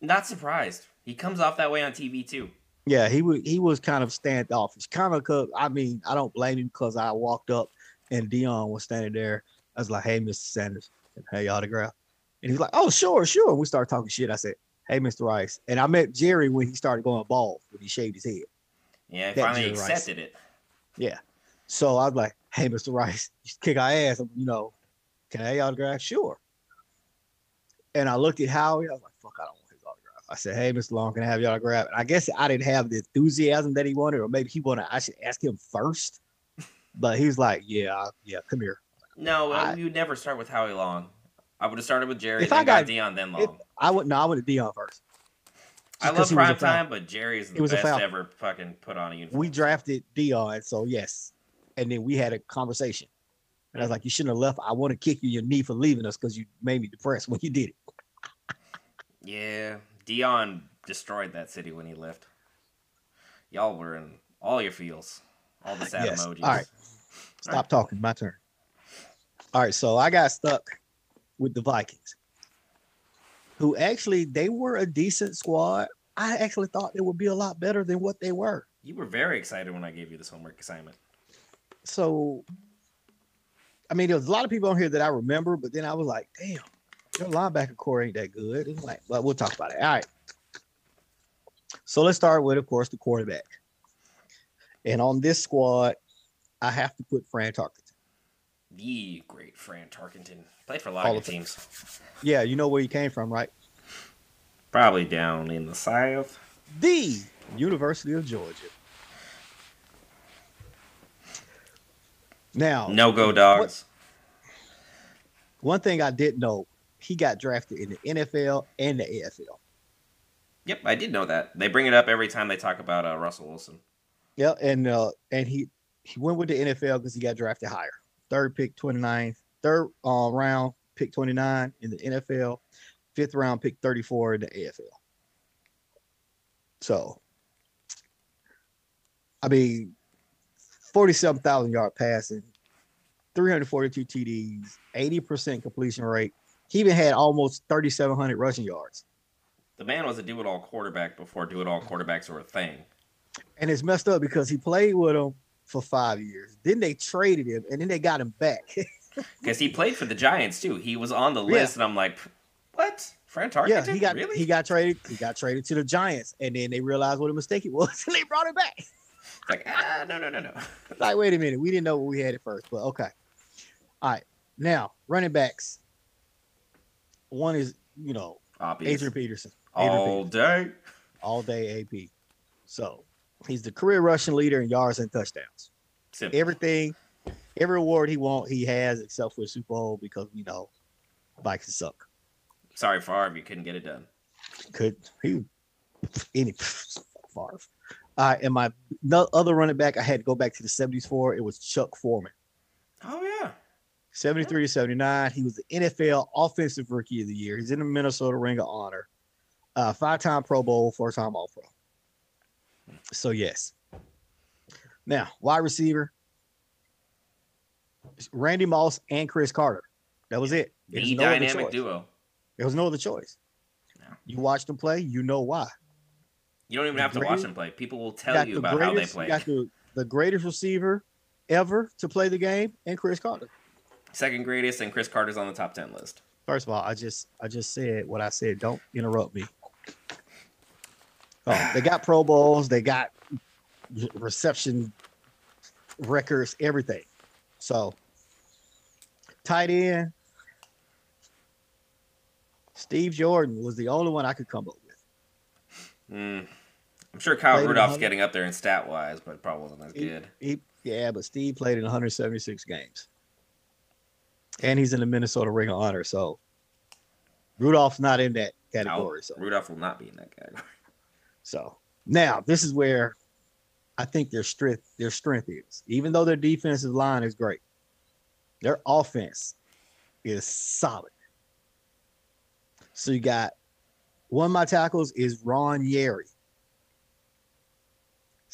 not surprised. He comes off that way on TV too. Yeah, he was he was kind of standoffish. Kind of I mean, I don't blame him because I walked up and Dion was standing there. I was like, Hey, Mr. Sanders, can I have your autograph? And he's like, Oh, sure, sure. And we started talking shit. I said, Hey, Mr. Rice. And I met Jerry when he started going bald, when he shaved his head. Yeah, he That finally Jerry Rice. accepted it. Yeah. So I was like, Hey, Mr. Rice, you [laughs] kick our ass. You know, can I have autograph? Sure. And I looked at Howie. I was like, fuck, I don't want his autograph. I said, hey, Mr. Long, can I have your autograph? And I guess I didn't have the enthusiasm that he wanted, or maybe he wanted, I should ask him first. [laughs] But he was like, yeah, yeah, come here. No, I- would never start with Howie Long. I would have started with Jerry, If I got got- Dion, then if- Long. I would, no, I went to Dion first. I Just love was a prime time, but Jerry is He the best ever fucking put on a uniform. We drafted Dion, so yes. And then we had a conversation. And I was like, you shouldn't have left. I want to kick you in your knee for leaving us because you made me depressed when you did it. Yeah, Dion destroyed that city when he left. Y'all were in all your feels, all the [sighs] sad Yes. emojis. All right. Stop talking. My turn. All right. So I got stuck with the Vikings, who actually they were a decent squad. I actually thought they would be a lot better than what they were. You were very excited when I gave you this homework assignment. So, I mean, there was a lot of people on here that I remember, but then I was like, damn, your linebacker core ain't that good. It's like, well, we'll talk about it. All right. So let's start with, of course, the quarterback. And on this squad, I have to put Fran Tarkenton. The great Fran Tarkenton played for a lot All of teams. Yeah, you know where he came from, right? Probably down in the south. The University of Georgia. Now, No go dogs. one thing I didn't know, he got drafted in the NFL and the AFL. Yep, I did know that. They bring it up every time they talk about uh, Russell Wilson. Yeah, and uh, and he he went with the NFL because he got drafted higher. Third pick, 29th, third uh, round, pick 29 in the NFL, fifth round, pick 34 in the AFL. So, I mean, 47,000 yard passing, 342 TDs, 80% completion rate. He even had almost 3,700 rushing yards. The man was a do-it-all quarterback before do-it-all quarterbacks were a thing. And it's messed up because he played with him for five years. Then they traded him, and then they got him back. [laughs] Because he played for the Giants too. He was on the Yeah. list, and I'm like, what? Fran Tarkenton? yeah, he got really? he got traded. He got traded to the Giants, and then they realized what a mistake it was, [laughs] and they brought him back. It's like, ah, no, no, no, no. [laughs] like, wait a minute, we didn't know what we had at first, but okay. All right, now running backs. One is you know Obvious. Adrian Peterson, Adrian All Peterson, day. all day AP. So he's the career rushing leader in yards and touchdowns. Simple. Everything, every award he want, he has except for Super Bowl because you know Vikings suck. Sorry, Favre, you couldn't get it done. could he any Favre. Uh, and my other running back, I had to go back to the 70s for. It was Chuck Foreman. Oh yeah. 73 to 79. He was the NFL Offensive Rookie of the Year. He's in the Minnesota Ring of Honor. Uh, five-time Pro Bowl, four-time All-Pro. So yes. Now, wide receiver, Randy Moss and Cris Carter. That was it. The no dynamic duo. There was no other choice. No. You watch them play, you know why. You don't even have to watch them play. People will tell you about how they play. Got the, the greatest receiver ever to play the game, and Cris Carter. Second greatest, and Cris Carter's on the top ten list. First of all, I just I just said what I said. Don't interrupt me. Oh, they got Pro Bowls, they got reception records, everything. So tight end, Steve Jordan was the only one I could come up with. Mm. I'm sure Kyle Rudolph's 100 getting up there in stat wise, but probably wasn't as He- good. He, yeah, but Steve played in 176 games, and he's in the Minnesota Ring of Honor. So Rudolph's not in that No, category. So Rudolph will not be in that category. [laughs] So now this is where I think their strength their strength is. Even though their defensive line is great, their offense is solid. So you got one of my tackles is Ron Yary.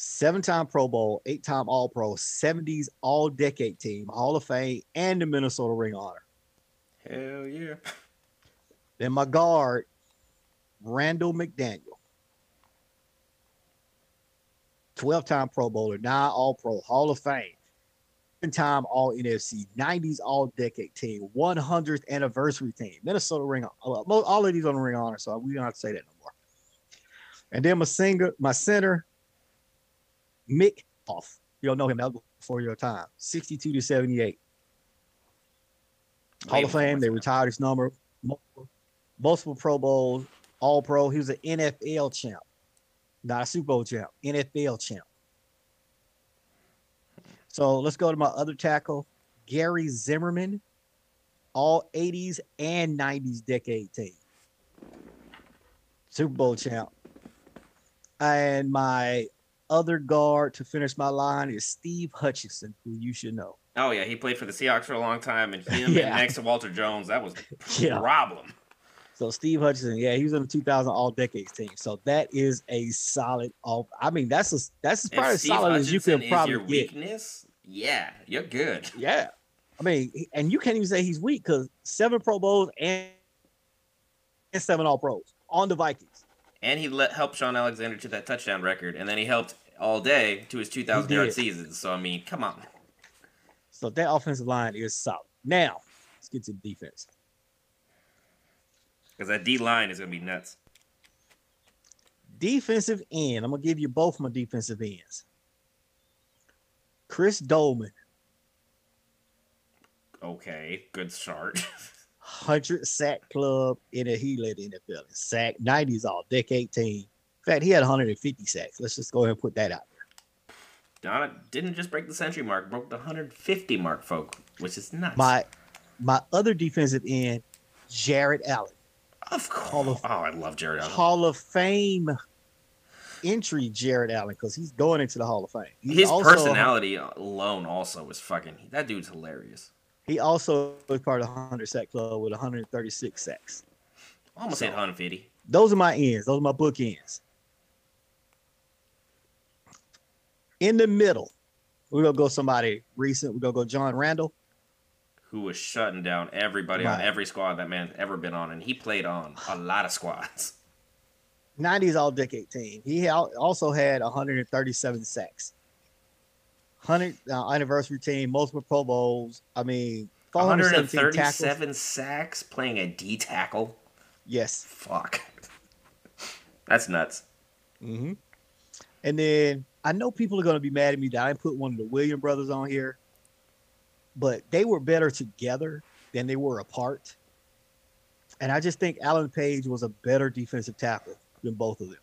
Seven-time Pro Bowl, eight-time All-Pro, 70s All-Decade Team, Hall of Fame, and the Minnesota Ring of Honor. Hell yeah. Then my guard, Randall McDaniel. 12 time Pro Bowler, nine All Pro, Hall of Fame, 10 time All NFC, 90s All Decade Team, 100th Anniversary Team, Minnesota Ring. All uh, all of these on the Ring Honor, so we don't have to say that no more. And then my singer, my center, Mick Off. You don't know him, that was before your time. 62 to 78. Hall of Fame, they retired his number, multiple, multiple Pro Bowls, All Pro. He was an NFL champ, not a Super Bowl champ, NFL champ. So let's go to my other tackle, Gary Zimmerman, all 80s and 90s decade team, Super Bowl champ. And my other guard to finish my line is Steve Hutchinson, who you should know. Oh yeah, he played for the Seahawks for a long time, and him [laughs] Yeah. and next to Walter Jones, that was a [laughs] Yeah. problem. So Steve Hutchinson, yeah, he was on the 2000 All Decades team. So that is a solid all. I mean, that's a that's as probably as solid as you can probably your get. weakness, yeah, you're good. [laughs] Yeah, I mean, and you can't even say he's weak because seven Pro Bowls and, and seven All Pros on the Vikings. And he let help Shaun Alexander to that touchdown record, and then he helped all day to his 2,000 yard season. So I mean, come on. So that offensive line is solid. Now let's get to the defense. Because that D line is going to be nuts. Defensive end. I'm gonna give you both my defensive ends. Chris Doleman, Okay, good start. [laughs] 100 sack club in a he led the NFL sack 90s all decade team. Fact, he had 150 sacks. Let's just go ahead and put that out there. Donna didn't just break the century mark, broke the 150 mark, folk, which is nuts. My my other defensive end, Jared Allen, of course. Of- oh, I love Jared Allen. Hall of Fame entry, Jared Allen, because he's going into the Hall of Fame. He's His also- personality alone also was fucking. That dude's hilarious. He also was part of the 100 sack club with 136 sacks. Almost So- hit 150. Those are my ends. Those are my book ends. In the middle, we're gonna go somebody recent. We're gonna go John Randle. Who was shutting down everybody on every squad that man's ever been on, and he played on a lot of squads. 90s all decade team. He also had 137 sacks. 100 uh, anniversary team, multiple Pro Bowls. I mean, 417 tackles. 137 sacks playing a D tackle. Yes. Fuck. [laughs] That's nuts. hmm And then I know people are going to be mad at me that I put one of the William brothers on here, but they were better together than they were apart. And I just think Alan Page was a better defensive tackle than both of them.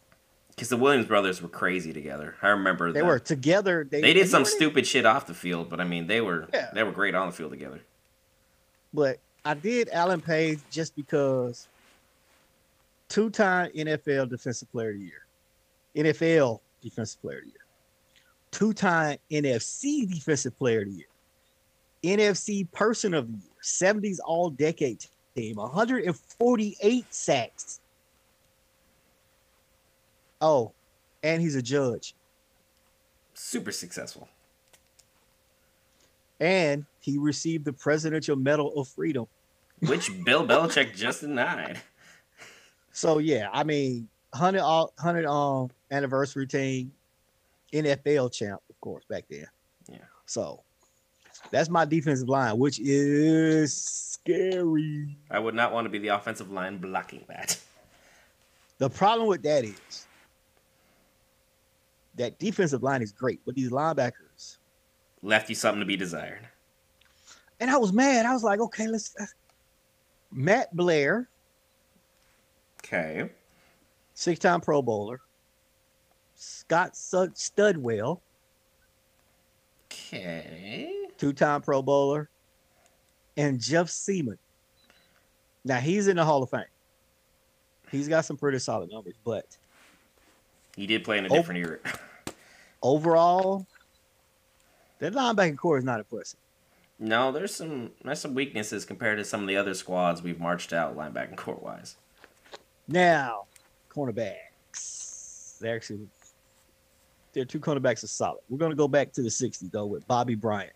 Because the Williams brothers were crazy together. I remember They that. were together. They, They did and some stupid shit off the field, but I mean, they were Yeah. they were great on the field together. but I did Alan Page just because two-time NFL Defensive Player of the Year, NFL Defensive Player of the Year, two-time NFC Defensive Player of the Year, NFC Person of the Year, 70s All-Decade Team, 148 sacks. Oh, and he's a judge, Super successful. and he received the Presidential Medal of Freedom. Which Bill Belichick just denied. So yeah, I mean, hundred all hundred um anniversary team, NFL champ, of course, back then. Yeah. So that's my defensive line, which is scary. I would not want to be the offensive line blocking that. The problem with that is that defensive line is great, but these linebackers. Left you something to be desired. And I was mad. I was like, okay, let's. Uh, Matt Blair, Okay. six-time Pro Bowler. Scott Studwell, Okay. two-time Pro Bowler, and Jeff Siemon. Now he's in the Hall of Fame. He's got some pretty solid numbers, but He did play in a Oh. different era. [laughs] overall, that linebacking core is not impressive. No, there's some there's some weaknesses compared to some of the other squads we've marched out linebacking court wise. Now, cornerbacks. They actually, their two cornerbacks are solid. We're gonna go back to the '60s though with Bobby Bryant.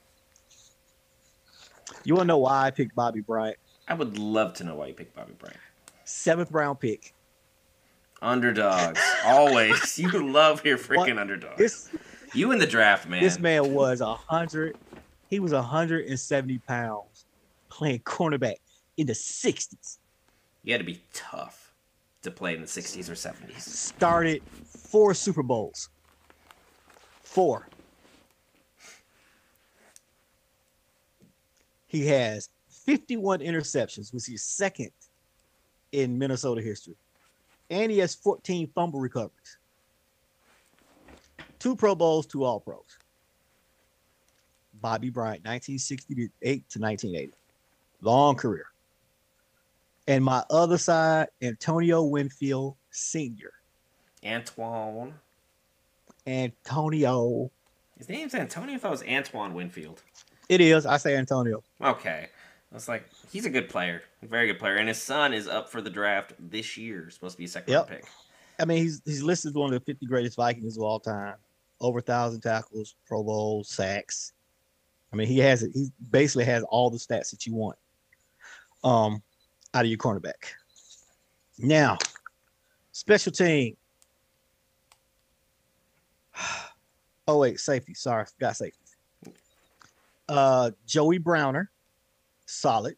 You want to know why I picked Bobby Bryant? I would love to know why you picked Bobby Bryant. Seventh round pick. Underdogs. Always. You love your freaking underdogs. This you in the draft, man. This man was a hundred. He was hundred and seventy pounds, playing cornerback in the sixties. You had to be tough to play in the 60s or 70s. Started four Super Bowls. Four. He has fifty-one interceptions, which is second in Minnesota history, and he has fourteen fumble recoveries. Two Pro Bowls, two All Pros. Bobby Bryant, 1968 to 1980. Long career. And my other side, Antonio Winfield Sr. Antoine. Antonio. His name's Antonio. I thought it was Antoine Winfield. It is. I say Antonio. Okay. I was like, he's a good player. A very good player. And his son is up for the draft this year. Supposed to be a second round Yep. pick. I mean, he's he's listed as one of the 50 greatest Vikings of all time. Over a thousand tackles, Pro Bowl, sacks. I mean, he has it. He basically has all the stats that you want. Um, out of your cornerback. Now, special team. [sighs] Oh wait, safety. Sorry, got safety. Uh, Joey Browner, solid.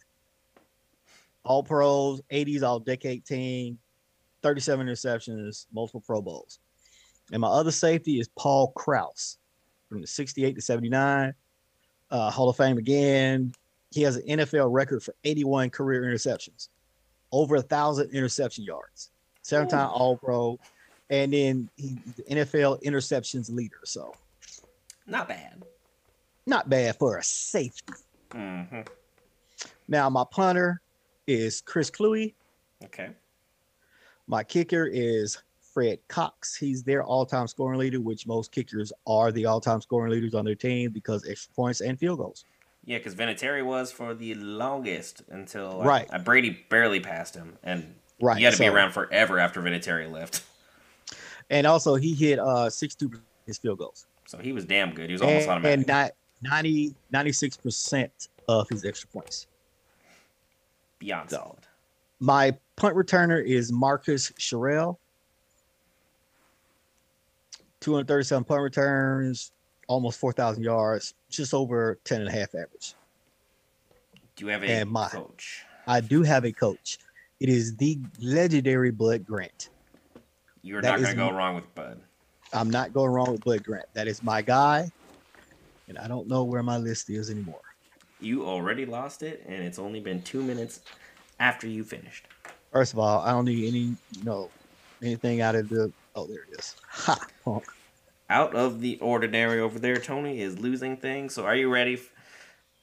All pros, 80s, all decade team. 37 interceptions, multiple Pro Bowls. And my other safety is Paul Krause from the 68 to 79, uh, Hall of Fame again. He has an NFL record for 81 career interceptions, over a thousand interception yards, seven time All Pro, and then he the NFL interceptions leader. So Not bad. not bad for a safety. hmm Now my punter is Chris Kluwe. Okay. My kicker is Fred Cox. He's their all-time scoring leader, which most kickers are the all-time scoring leaders on their team because extra points and field goals. Yeah, because Vinatieri was for the longest until Right. uh, Brady barely passed him, and Right. he had to be around forever after Vinatieri left. [laughs] And also he hit uh 62 his field goals. So he was damn good. He was almost and, automatic. and not 90 96% of his extra points. Beyond So- solid. My punt returner is Marcus Sherels. 237 punt returns, almost 4,000 yards, just over 10 and a half average. Do you have a and my- coach? I do have a coach. It is the legendary Bud Grant. You're that not going to go wrong with Bud. I'm not going wrong with Bud Grant. That is my guy. And I don't know where my list is anymore. You already lost it, and it's only been two minutes after you finished. First of all, I don't need any, you know, anything out of the. Oh, there it is. Ha! punk. [laughs] Out of the ordinary over there, Tony is losing things. So are you ready?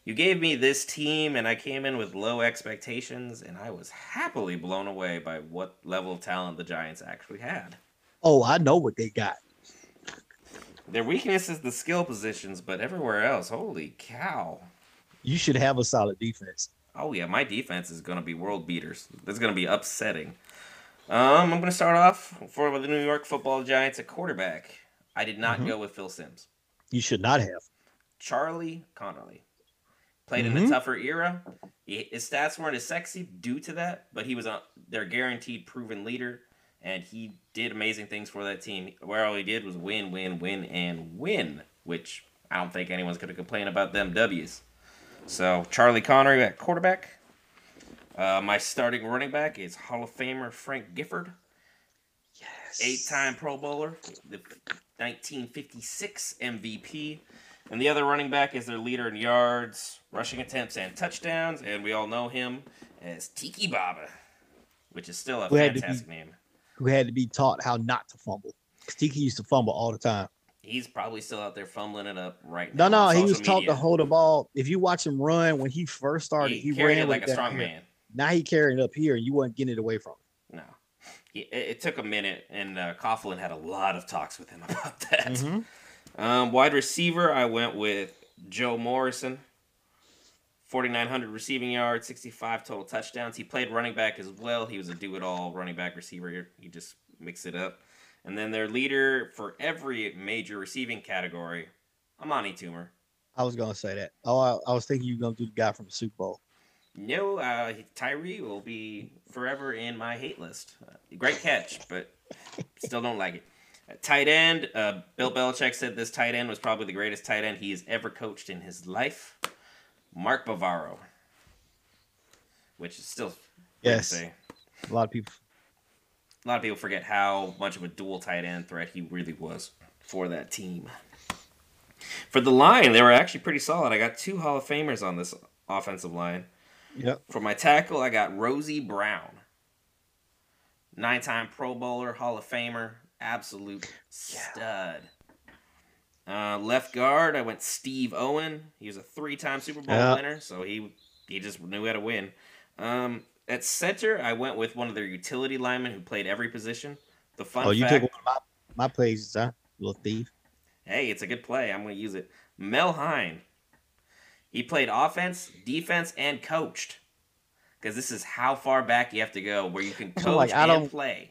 You gave me this team, and I came in with low expectations, and I was happily blown away by what level of talent the Giants actually had. Oh, I know what they got. Their weakness is the skill positions, but everywhere else, holy cow. You should have a solid defense. Oh yeah, my defense is gonna be world beaters. That's gonna be upsetting. Um, I'm gonna start off for the New York Football Giants at quarterback. I did not Mhm. go with Phil Simms. You should not have. Charlie Connerly played in a Mhm. tougher era. He, his stats weren't as sexy due to that, but he was a, their guaranteed proven leader, and he did amazing things for that team. Where all he did was win, win, win, and win, which I don't think anyone's going to complain about them W's. So Charlie Connerly at quarterback. Uh, my starting running back is Hall of Famer Frank Gifford Yes. eight-time Pro Bowler, the 1956 MVP, and the other running back is their leader in yards, rushing attempts, and touchdowns. And we all know him as Tiki Barber, which is still a Who to be- fantastic name. Who had to be taught how not to fumble. 'Cause Tiki used to fumble all the time. He's probably still out there fumbling it up right No, now. no, no, he was social taught to hold the ball. If you watch him run when he first started, He, he, ran it like a strong here. man. Now he carrying it up here, and you wasn't getting it away from him. No, he, it, it took a minute, and uh, Coughlin had a lot of talks with him [laughs] about that. Mm-hmm. Um, wide receiver, I went with Joe Morrison. 4,900 receiving yards, 65 total touchdowns. He played running back as well. He was a do it all running back receiver. He just mixed it up. And then their leader for every major receiving category, Amani Toomer. I was gonna say that. Oh, I, I was thinking you were gonna do the guy from the Super Bowl. No, uh, Tyree will be forever in my hate list. Uh, great catch, but still don't like it. Tight end, uh, Bill Belichick said this tight end was probably the greatest tight end he has ever coached in his life. Mark Bavaro, which is still Yes. A lot of people. A lot of people forget how much of a dual tight end threat he really was for that team. For the line, they were actually pretty solid. I got two Hall of Famers on this offensive line. Yep. For my tackle, I got Rosie Brown. Nine time Pro Bowler, Hall of Famer, absolute stud. Uh, left guard, I went Steve Owen. He was a three time Super Bowl Yeah. winner, so he he just knew how to win. Um, at center, I went with one of their utility linemen who played every position. The fun oh, you fact, took one of my, my plays, huh? Little thief. hey, it's a good play. I'm going to use it. Mel Hein. He played offense, defense, and coached. Because this is how far back you have to go where you can coach like, I and don't- play.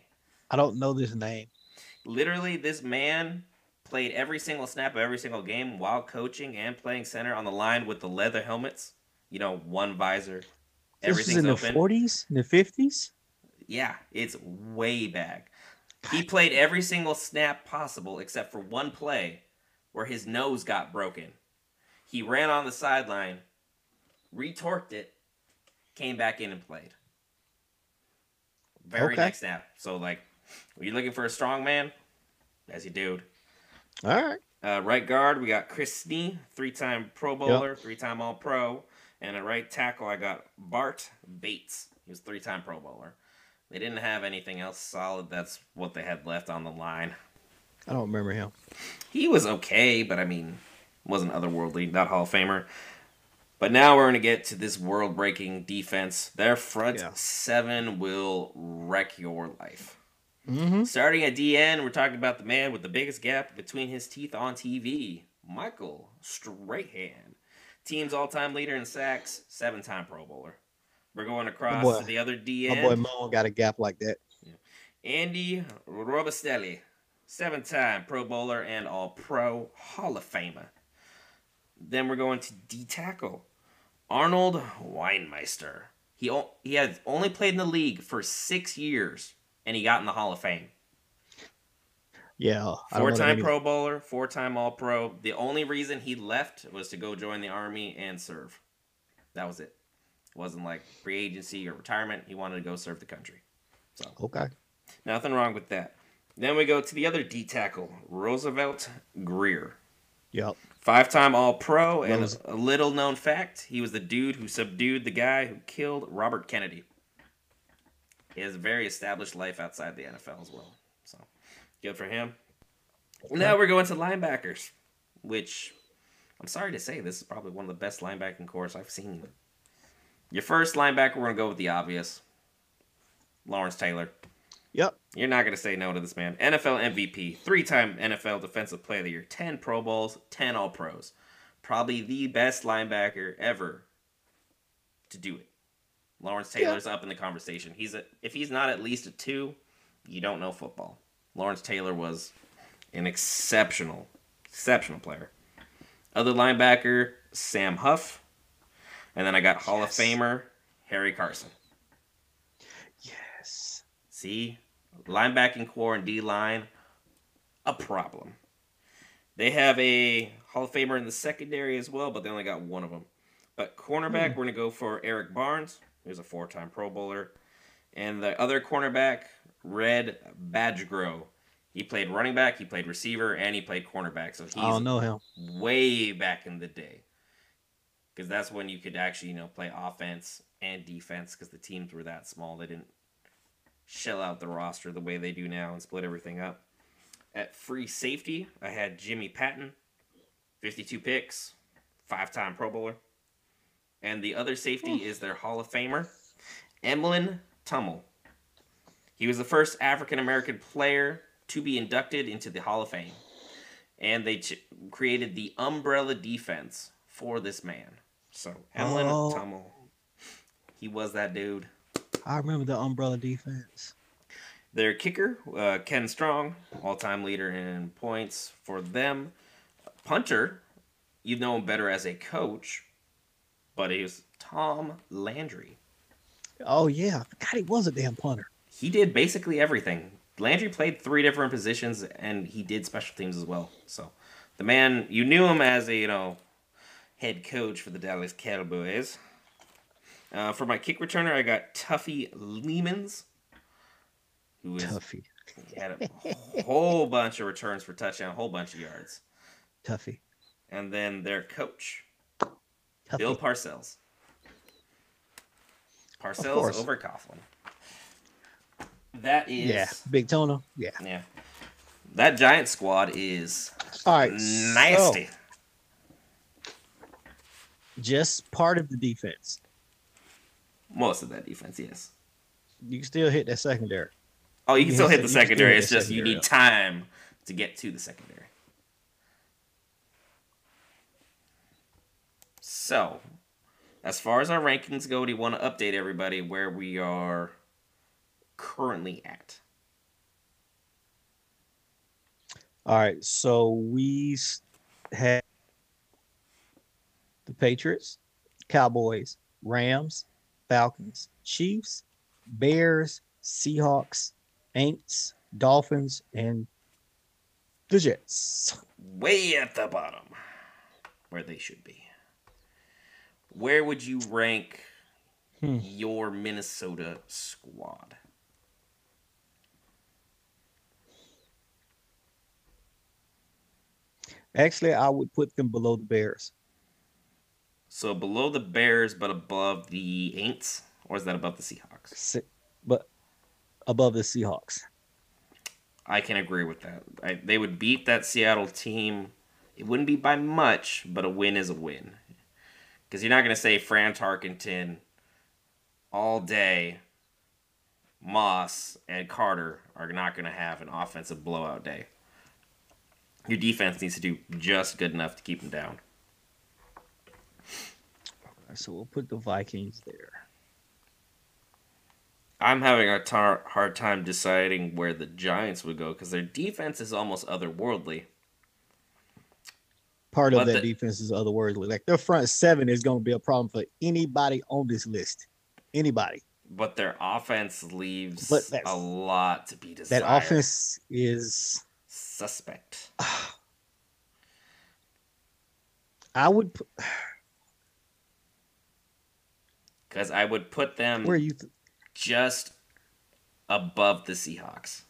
I don't know this name. Literally, this man played every single snap of every single game while coaching and playing center on the line with the leather helmets. You know, one visor. This was Everything's in the forties, in the fifties. Yeah, it's way back. He played every single snap possible except for one play where his nose got broken. He ran on the sideline, retorqued it, came back in and played. Very Okay. next snap. So like, were you looking for a strong man? That's your dude. All right. Uh, right guard, we got Chris Snee, three-time Pro Bowler, three-time All-Pro, and at right tackle, I got Bart Bates. He was three-time Pro Bowler. They didn't have anything else solid. That's what they had left on the line. I don't remember him. He was okay, but I mean, wasn't otherworldly, not Hall of Famer. But now we're gonna get to this world-breaking defense. Their front Yeah. seven will wreck your life. Mm-hmm. Starting at DN, we're talking about the man with the biggest gap between his teeth on TV, Michael Strahan. Team's all-time leader in sacks, seven-time Pro Bowler. We're going across to the other DN. My boy Mo got a gap like that. Andy Robustelli, seven time Pro Bowler and All Pro Hall of Famer. Then we're going to D tackle Arnold Weinmeister. He, o- he has only played in the league for six years and he got in the Hall of Fame. Yeah. I Four time that Pro Bowler, four time All Pro. The only reason he left was to go join the Army and serve. That was it. wasn't like free agency or retirement. He wanted to go serve the country. So. Okay. Nothing wrong with that. Then we go to the other D tackle, Roosevelt Grier. Yep. Five time All Pro, and Rose- a little known fact he was the dude who subdued the guy who killed Robert Kennedy. He has a very established life outside the NFL as well. So good for him. Now we're going to linebackers, which I'm sorry to say, this is probably one of the best linebacking cores I've seen. Your first linebacker, we're going to go with the obvious Lawrence Taylor. Yep. You're not going to say no to this man. NFL MVP, three time NFL Defensive Player of the Year, 10 Pro Bowls, 10 All Pros. Probably the best linebacker ever to do it. Lawrence Yeah. Taylor's up in the conversation. He's a, If he's not at least a two, you don't know football. Lawrence Taylor was an exceptional, exceptional player. Other linebacker, Sam Huff. And then I got Hall Yes. of Famer, Harry Carson. Yes. See, linebacking core and D line, a problem. They have a Hall of Famer in the secondary as well, but they only got one of them. But cornerback, hmm. we're gonna go for Erich Barnes, who's a four-time Pro Bowler, and the other cornerback, Red Badgro. He played running back, he played receiver, and he played cornerback. So he's I don't know him. way back in the day. Because that's when you could actually, you know, play offense and defense because the teams were that small. They didn't shell out the roster the way they do now and split everything up. At free safety, I had Jimmy Patton, 52 picks, five time Pro Bowler. And the other safety is their Hall of Famer, Emlen Tunnell. He was the first African American player to be inducted into the Hall of Fame and they ch- created the umbrella defense for this man. So Emlen Oh. Tunnell, he was that dude. I remember the umbrella defense. Their kicker, uh, Ken Strong, all-time leader in points for them. Punter, you know him better as a coach, but he was Tom Landry. Oh yeah. God, he was a damn punter. He did basically everything. Landry played three different positions, and he did special teams as well. So, the man you knew him as a you know head coach for the Dallas Cowboys. Uh, for my kick returner, I got Tuffy Leemans, who is Tuffy. had a whole [laughs] bunch of returns for touchdown, a whole bunch of yards, Tuffy. and then their coach Tuffy. Bill Parcells. Parcells over Coughlin. That is yeah. Big Tuna. Yeah. Yeah. That giant squad is All right. nasty. so, just part of the defense. Most of that defense, yes. You can still hit that secondary. Oh, you can You still hit hit the se- you can still secondary. It's just you secondary, need time to get to the secondary. So, as far as our rankings go, do you want to update everybody where we are currently at? All right. So we had the Patriots, Cowboys, Rams, Falcons, Chiefs, Bears, Seahawks, Aints, Dolphins, and the Jets. Way at the bottom, where they should be where would you rank hmm. your Minnesota squad? Actually, I would put them below the Bears. So below the Bears, but above the Aints, or is that above the Seahawks? Se- but above the Seahawks. I can agree with that. I, they would beat that Seattle team. It wouldn't be by much, but a win is a win. Because you're not going to say Fran Tarkenton all day. Moss and Carter are not going to have an offensive blowout day. Your defense needs to do just good enough to keep them down. So we'll put the Vikings there. I'm having a tar- hard time deciding where the Giants would go because their defense is almost otherworldly. Part of that the- defense is otherworldly. Like their front seven is going to be a problem for anybody on this list. Anybody. But their offense leaves a lot to be desired. That offense is. suspect. [sighs] I would. Put, Because [sighs] I would put them where you? Th- just above the Seahawks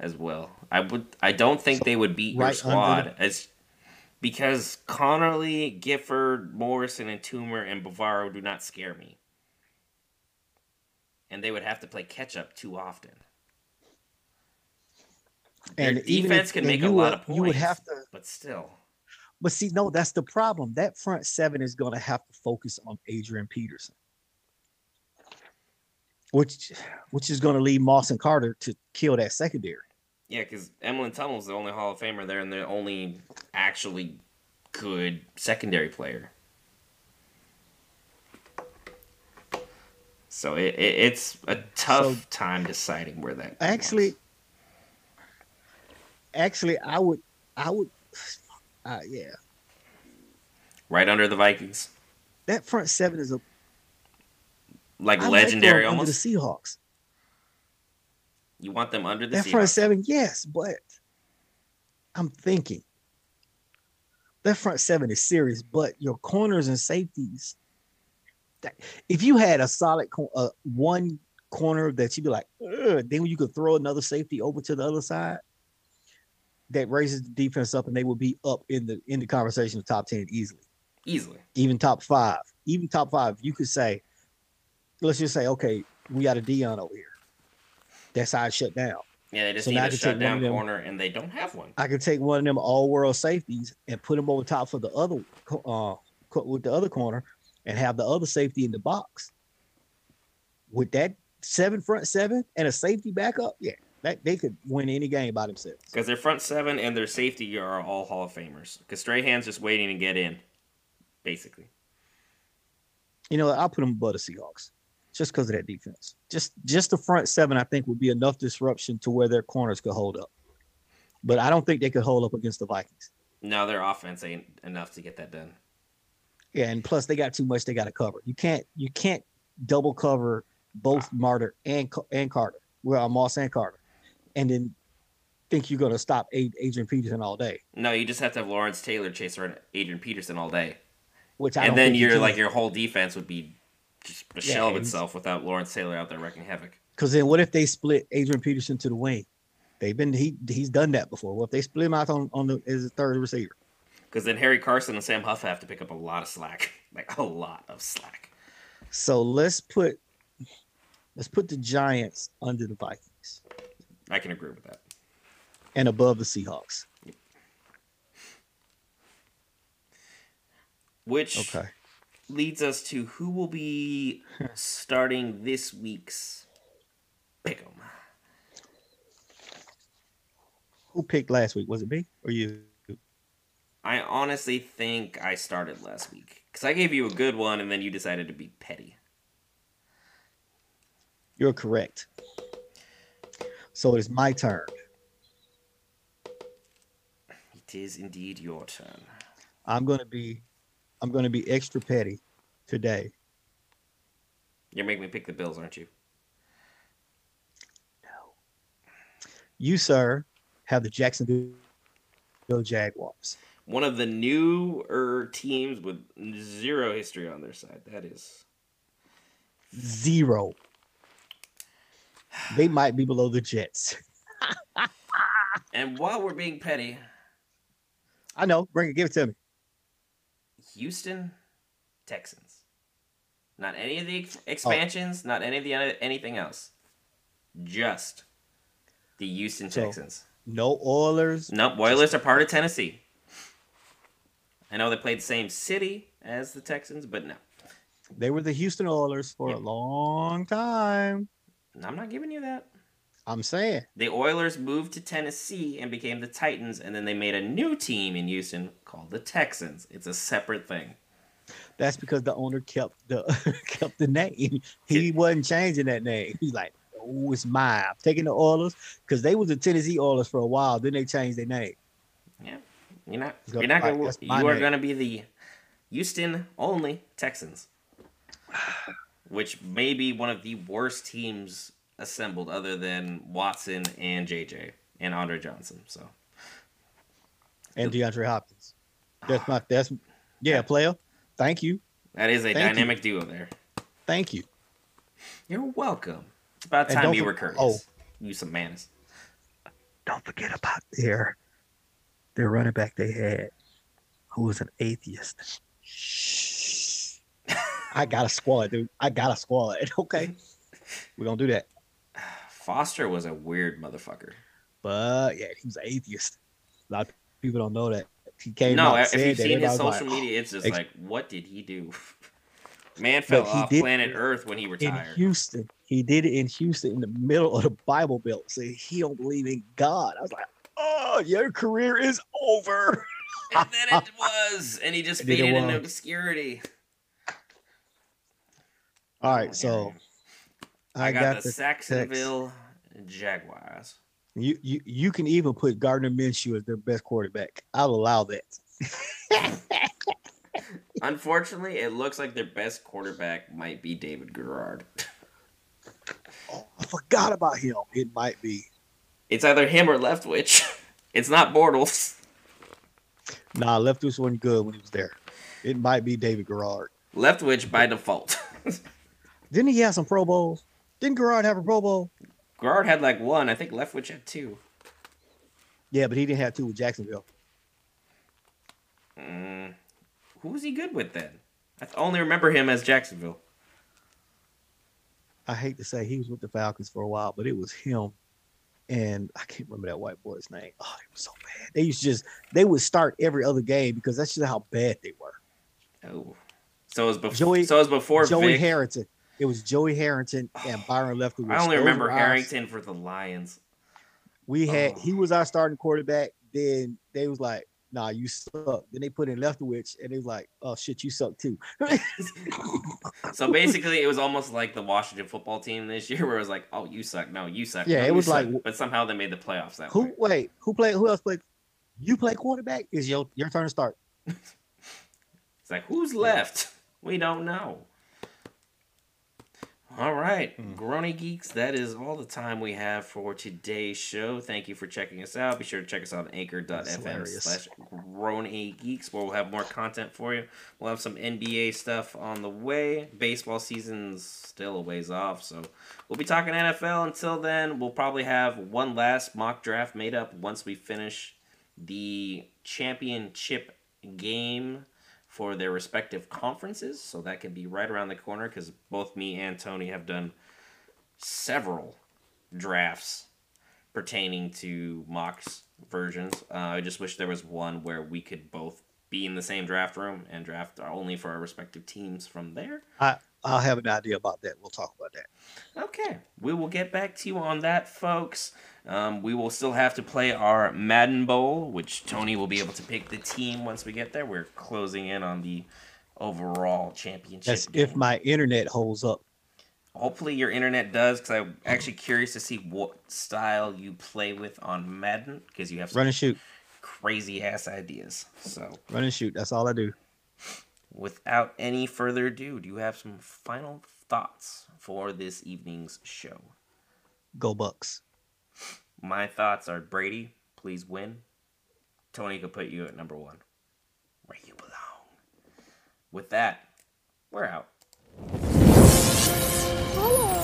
as well. I would. I don't think they would beat your right under squad as because Connerly, Gifford, Morrison, and Toomer and Bavaro do not scare me, and they would have to play catch up too often. Their and even defense if- can make a you lot of points, You would have to. but still. But see, no, that's the problem. That front seven is going to have to focus on Adrian Peterson, which which is going to leave Moss and Carter to kill that secondary. Yeah, because Emlen Tunnell's the only Hall of Famer there, and the only actually good secondary player. So it, it it's a tough So- time deciding where that. Actually, belongs. actually, I would, I would, uh, yeah, right under the Vikings, that front seven is a like I like legendary under almost. the Seahawks. You want them under the That front seven, yes, but I'm thinking that front seven is serious. But your corners and safeties, that, if you had a solid uh, one corner that you'd be like, then you could throw another safety over to the other side. That raises the defense up, and they will be up in the in the conversation of top ten easily, easily. even top five, even top five. You could say, let's just say, okay, we got a Dion over here. That side shut down. Yeah, they just So need now I a can take one them- corner, and they don't have one. I could take one of them all world safeties and put them over top for the other uh with the other corner and have the other safety in the box. With that seven front seven and a safety backup, yeah, that they could win any game by themselves. Because their front seven and their safety are all Hall of Famers. Because Strahan's just waiting to get in, basically. You know, I'll put them above the Seahawks just because of that defense. Just just the front seven, I think, would be enough disruption to where their corners could hold up. But I don't think they could hold up against the Vikings. No, their offense ain't enough to get that done. Yeah, and plus they got too much they got to cover. You can't you can't double cover both ah. Martyr and and Carter. Well, Moss and Carter, and then think you're gonna stop Adrian Peterson all day. No, you just have to have Lawrence Taylor chase around Adrian Peterson all day, Which I and don't then your like your whole defense would be just a Yeah, shell of itself without Lawrence Taylor out there wrecking havoc. Because then what if they split Adrian Peterson to the wing? They've been he he's done that before. What if they split him out on on the as a third receiver? Because then Harry Carson and Sam Huff have to pick up a lot of slack, [laughs] like a lot of slack. So let's put let's put the Giants under the Vikings I can agree with that. and above the Seahawks. Which Okay. Leads us to who will be starting this week's pick'em. Who picked last week? Was it me or you? I honestly think I started last week because I gave you a good one, and then you decided to be petty. You're correct. So it's my turn. It is indeed your turn. I'm gonna be I'm gonna be extra petty today. You're making me pick the Bills, aren't you? No. You, sir, have the Jacksonville Jaguars. One of the newer teams with zero history on their side. That is. Zero. They might be below the Jets. [laughs] And while we're being petty, I know. Bring it. Give it to me. Houston Texans. Not any of the ex- oh. expansions, not any of the anything else. Just the Houston So- Texans. No Oilers. Nope, Oilers are part of Tennessee. I know they played the same city as the Texans, but no. They were the Houston Oilers for a long time. I'm not giving you that. I'm saying. The Oilers moved to Tennessee and became the Titans, and then they made a new team in Houston called the Texans. It's a separate thing. That's because the owner kept the [laughs] kept the name. He wasn't changing that name. He's like, oh, it's mine. I'm taking the Oilers because they was the Tennessee Oilers for a while. Then they changed their name. Yeah, you're not. You're not gonna. You are name. going to be the Houston only Texans, [sighs] which may be one of the worst teams assembled, other than Watson and JJ and Andre Johnson. So And DeAndre Hopkins. That's my that's yeah, player. Thank you. that is a Thank you. dynamic duo there. Thank you. You're welcome. It's about And time you were courteous. oh. You some manners. Don't forget about their their running back they had, who was an atheist. I got a squad, dude. I got a squad. [laughs] Okay. We're gonna do that. Foster was a weird motherfucker. But yeah, he was an atheist. A lot of people don't know that. He came no, if you've seen his social like, media, it's just Ex- like, what did he do? [laughs] Man fell he off did- planet Earth when he retired. in. Houston. He did it in Houston in the middle of the Bible Belt. Saying he don't believe in God. I was like, oh, your career is over. [laughs] and then it was, and he just And faded into obscurity. All right, Oh, so I, I got, got, the, the Jacksonville Jaguars. You, you you can even put Gardner Minshew as their best quarterback. I'll allow that. [laughs] Unfortunately, it looks like their best quarterback might be David Garrard. Oh, I forgot about him. It might be. It's either him or Leftwich. [laughs] It's not Bortles. Nah, Leftwich wasn't good when he was there. It might be David Garrard. Leftwich by default. [laughs] Didn't he have some Pro Bowls? Didn't Garrard have a Pro Bowl? Garrard had like one. I think Leftwich had two. Yeah, but he didn't have two with Jacksonville. Mm, who was he good with then? I only remember him as Jacksonville. I hate to say he was with the Falcons for a while, but it was him and I can't remember that white boy's name. Oh, it was so bad. They used to just they would start every other game because that's just how bad they were. Oh, so it was before. Joey- so it was before Joey Vick. Harrington. It was Joey Harrington [sighs] and Byron Leftwich. I only Those remember were our- Harrington for the Lions. We had Oh. he was our starting quarterback. Then they was like, "Nah, you suck." Then they put in Leftwich, and they was like, "Oh shit, you suck too." [laughs] So basically, it was almost like the Washington football team this year, where it was like, "Oh, you suck. No, you suck. Yeah, No, it was suck." like- but somehow they made the playoffs that who way. wait? Who played? Who else played? You play quarterback? Is your your turn to start? [laughs] It's like, who's left? We don't know. All right, Hmm. Groany Geeks, that is all the time we have for today's show. Thank you for checking us out. Be sure to check us out on anchor.fm slash Groany Geeks, where we'll have more content for you. We'll have some NBA stuff on the way. Baseball season's still a ways off, so we'll be talking NFL. Until then, we'll probably have one last mock draft made up once we finish the championship game for their respective conferences. So that can be right around the corner because both me and Tony have done several drafts pertaining to mocks versions. Uh, I just wish there was one where we could both be in the same draft room and draft only for our respective teams from there. I'll have an idea about that. We'll talk about that. Okay, we will get back to you on that, folks. Um, we will still have to play our Madden Bowl, which Tony will be able to pick the team once we get there. We're closing in on the overall championship. That's if my internet holds up. Hopefully your internet does, because I'm actually curious to see what style you play with on Madden, because you have some Run and shoot. crazy ass ideas. So, Run and shoot. That's all I do. without any further ado, do you have some final thoughts for this evening's show? Go Bucks. My thoughts are Brady, please win. Tony could put you at number one, where you belong. With that, we're out. Hello.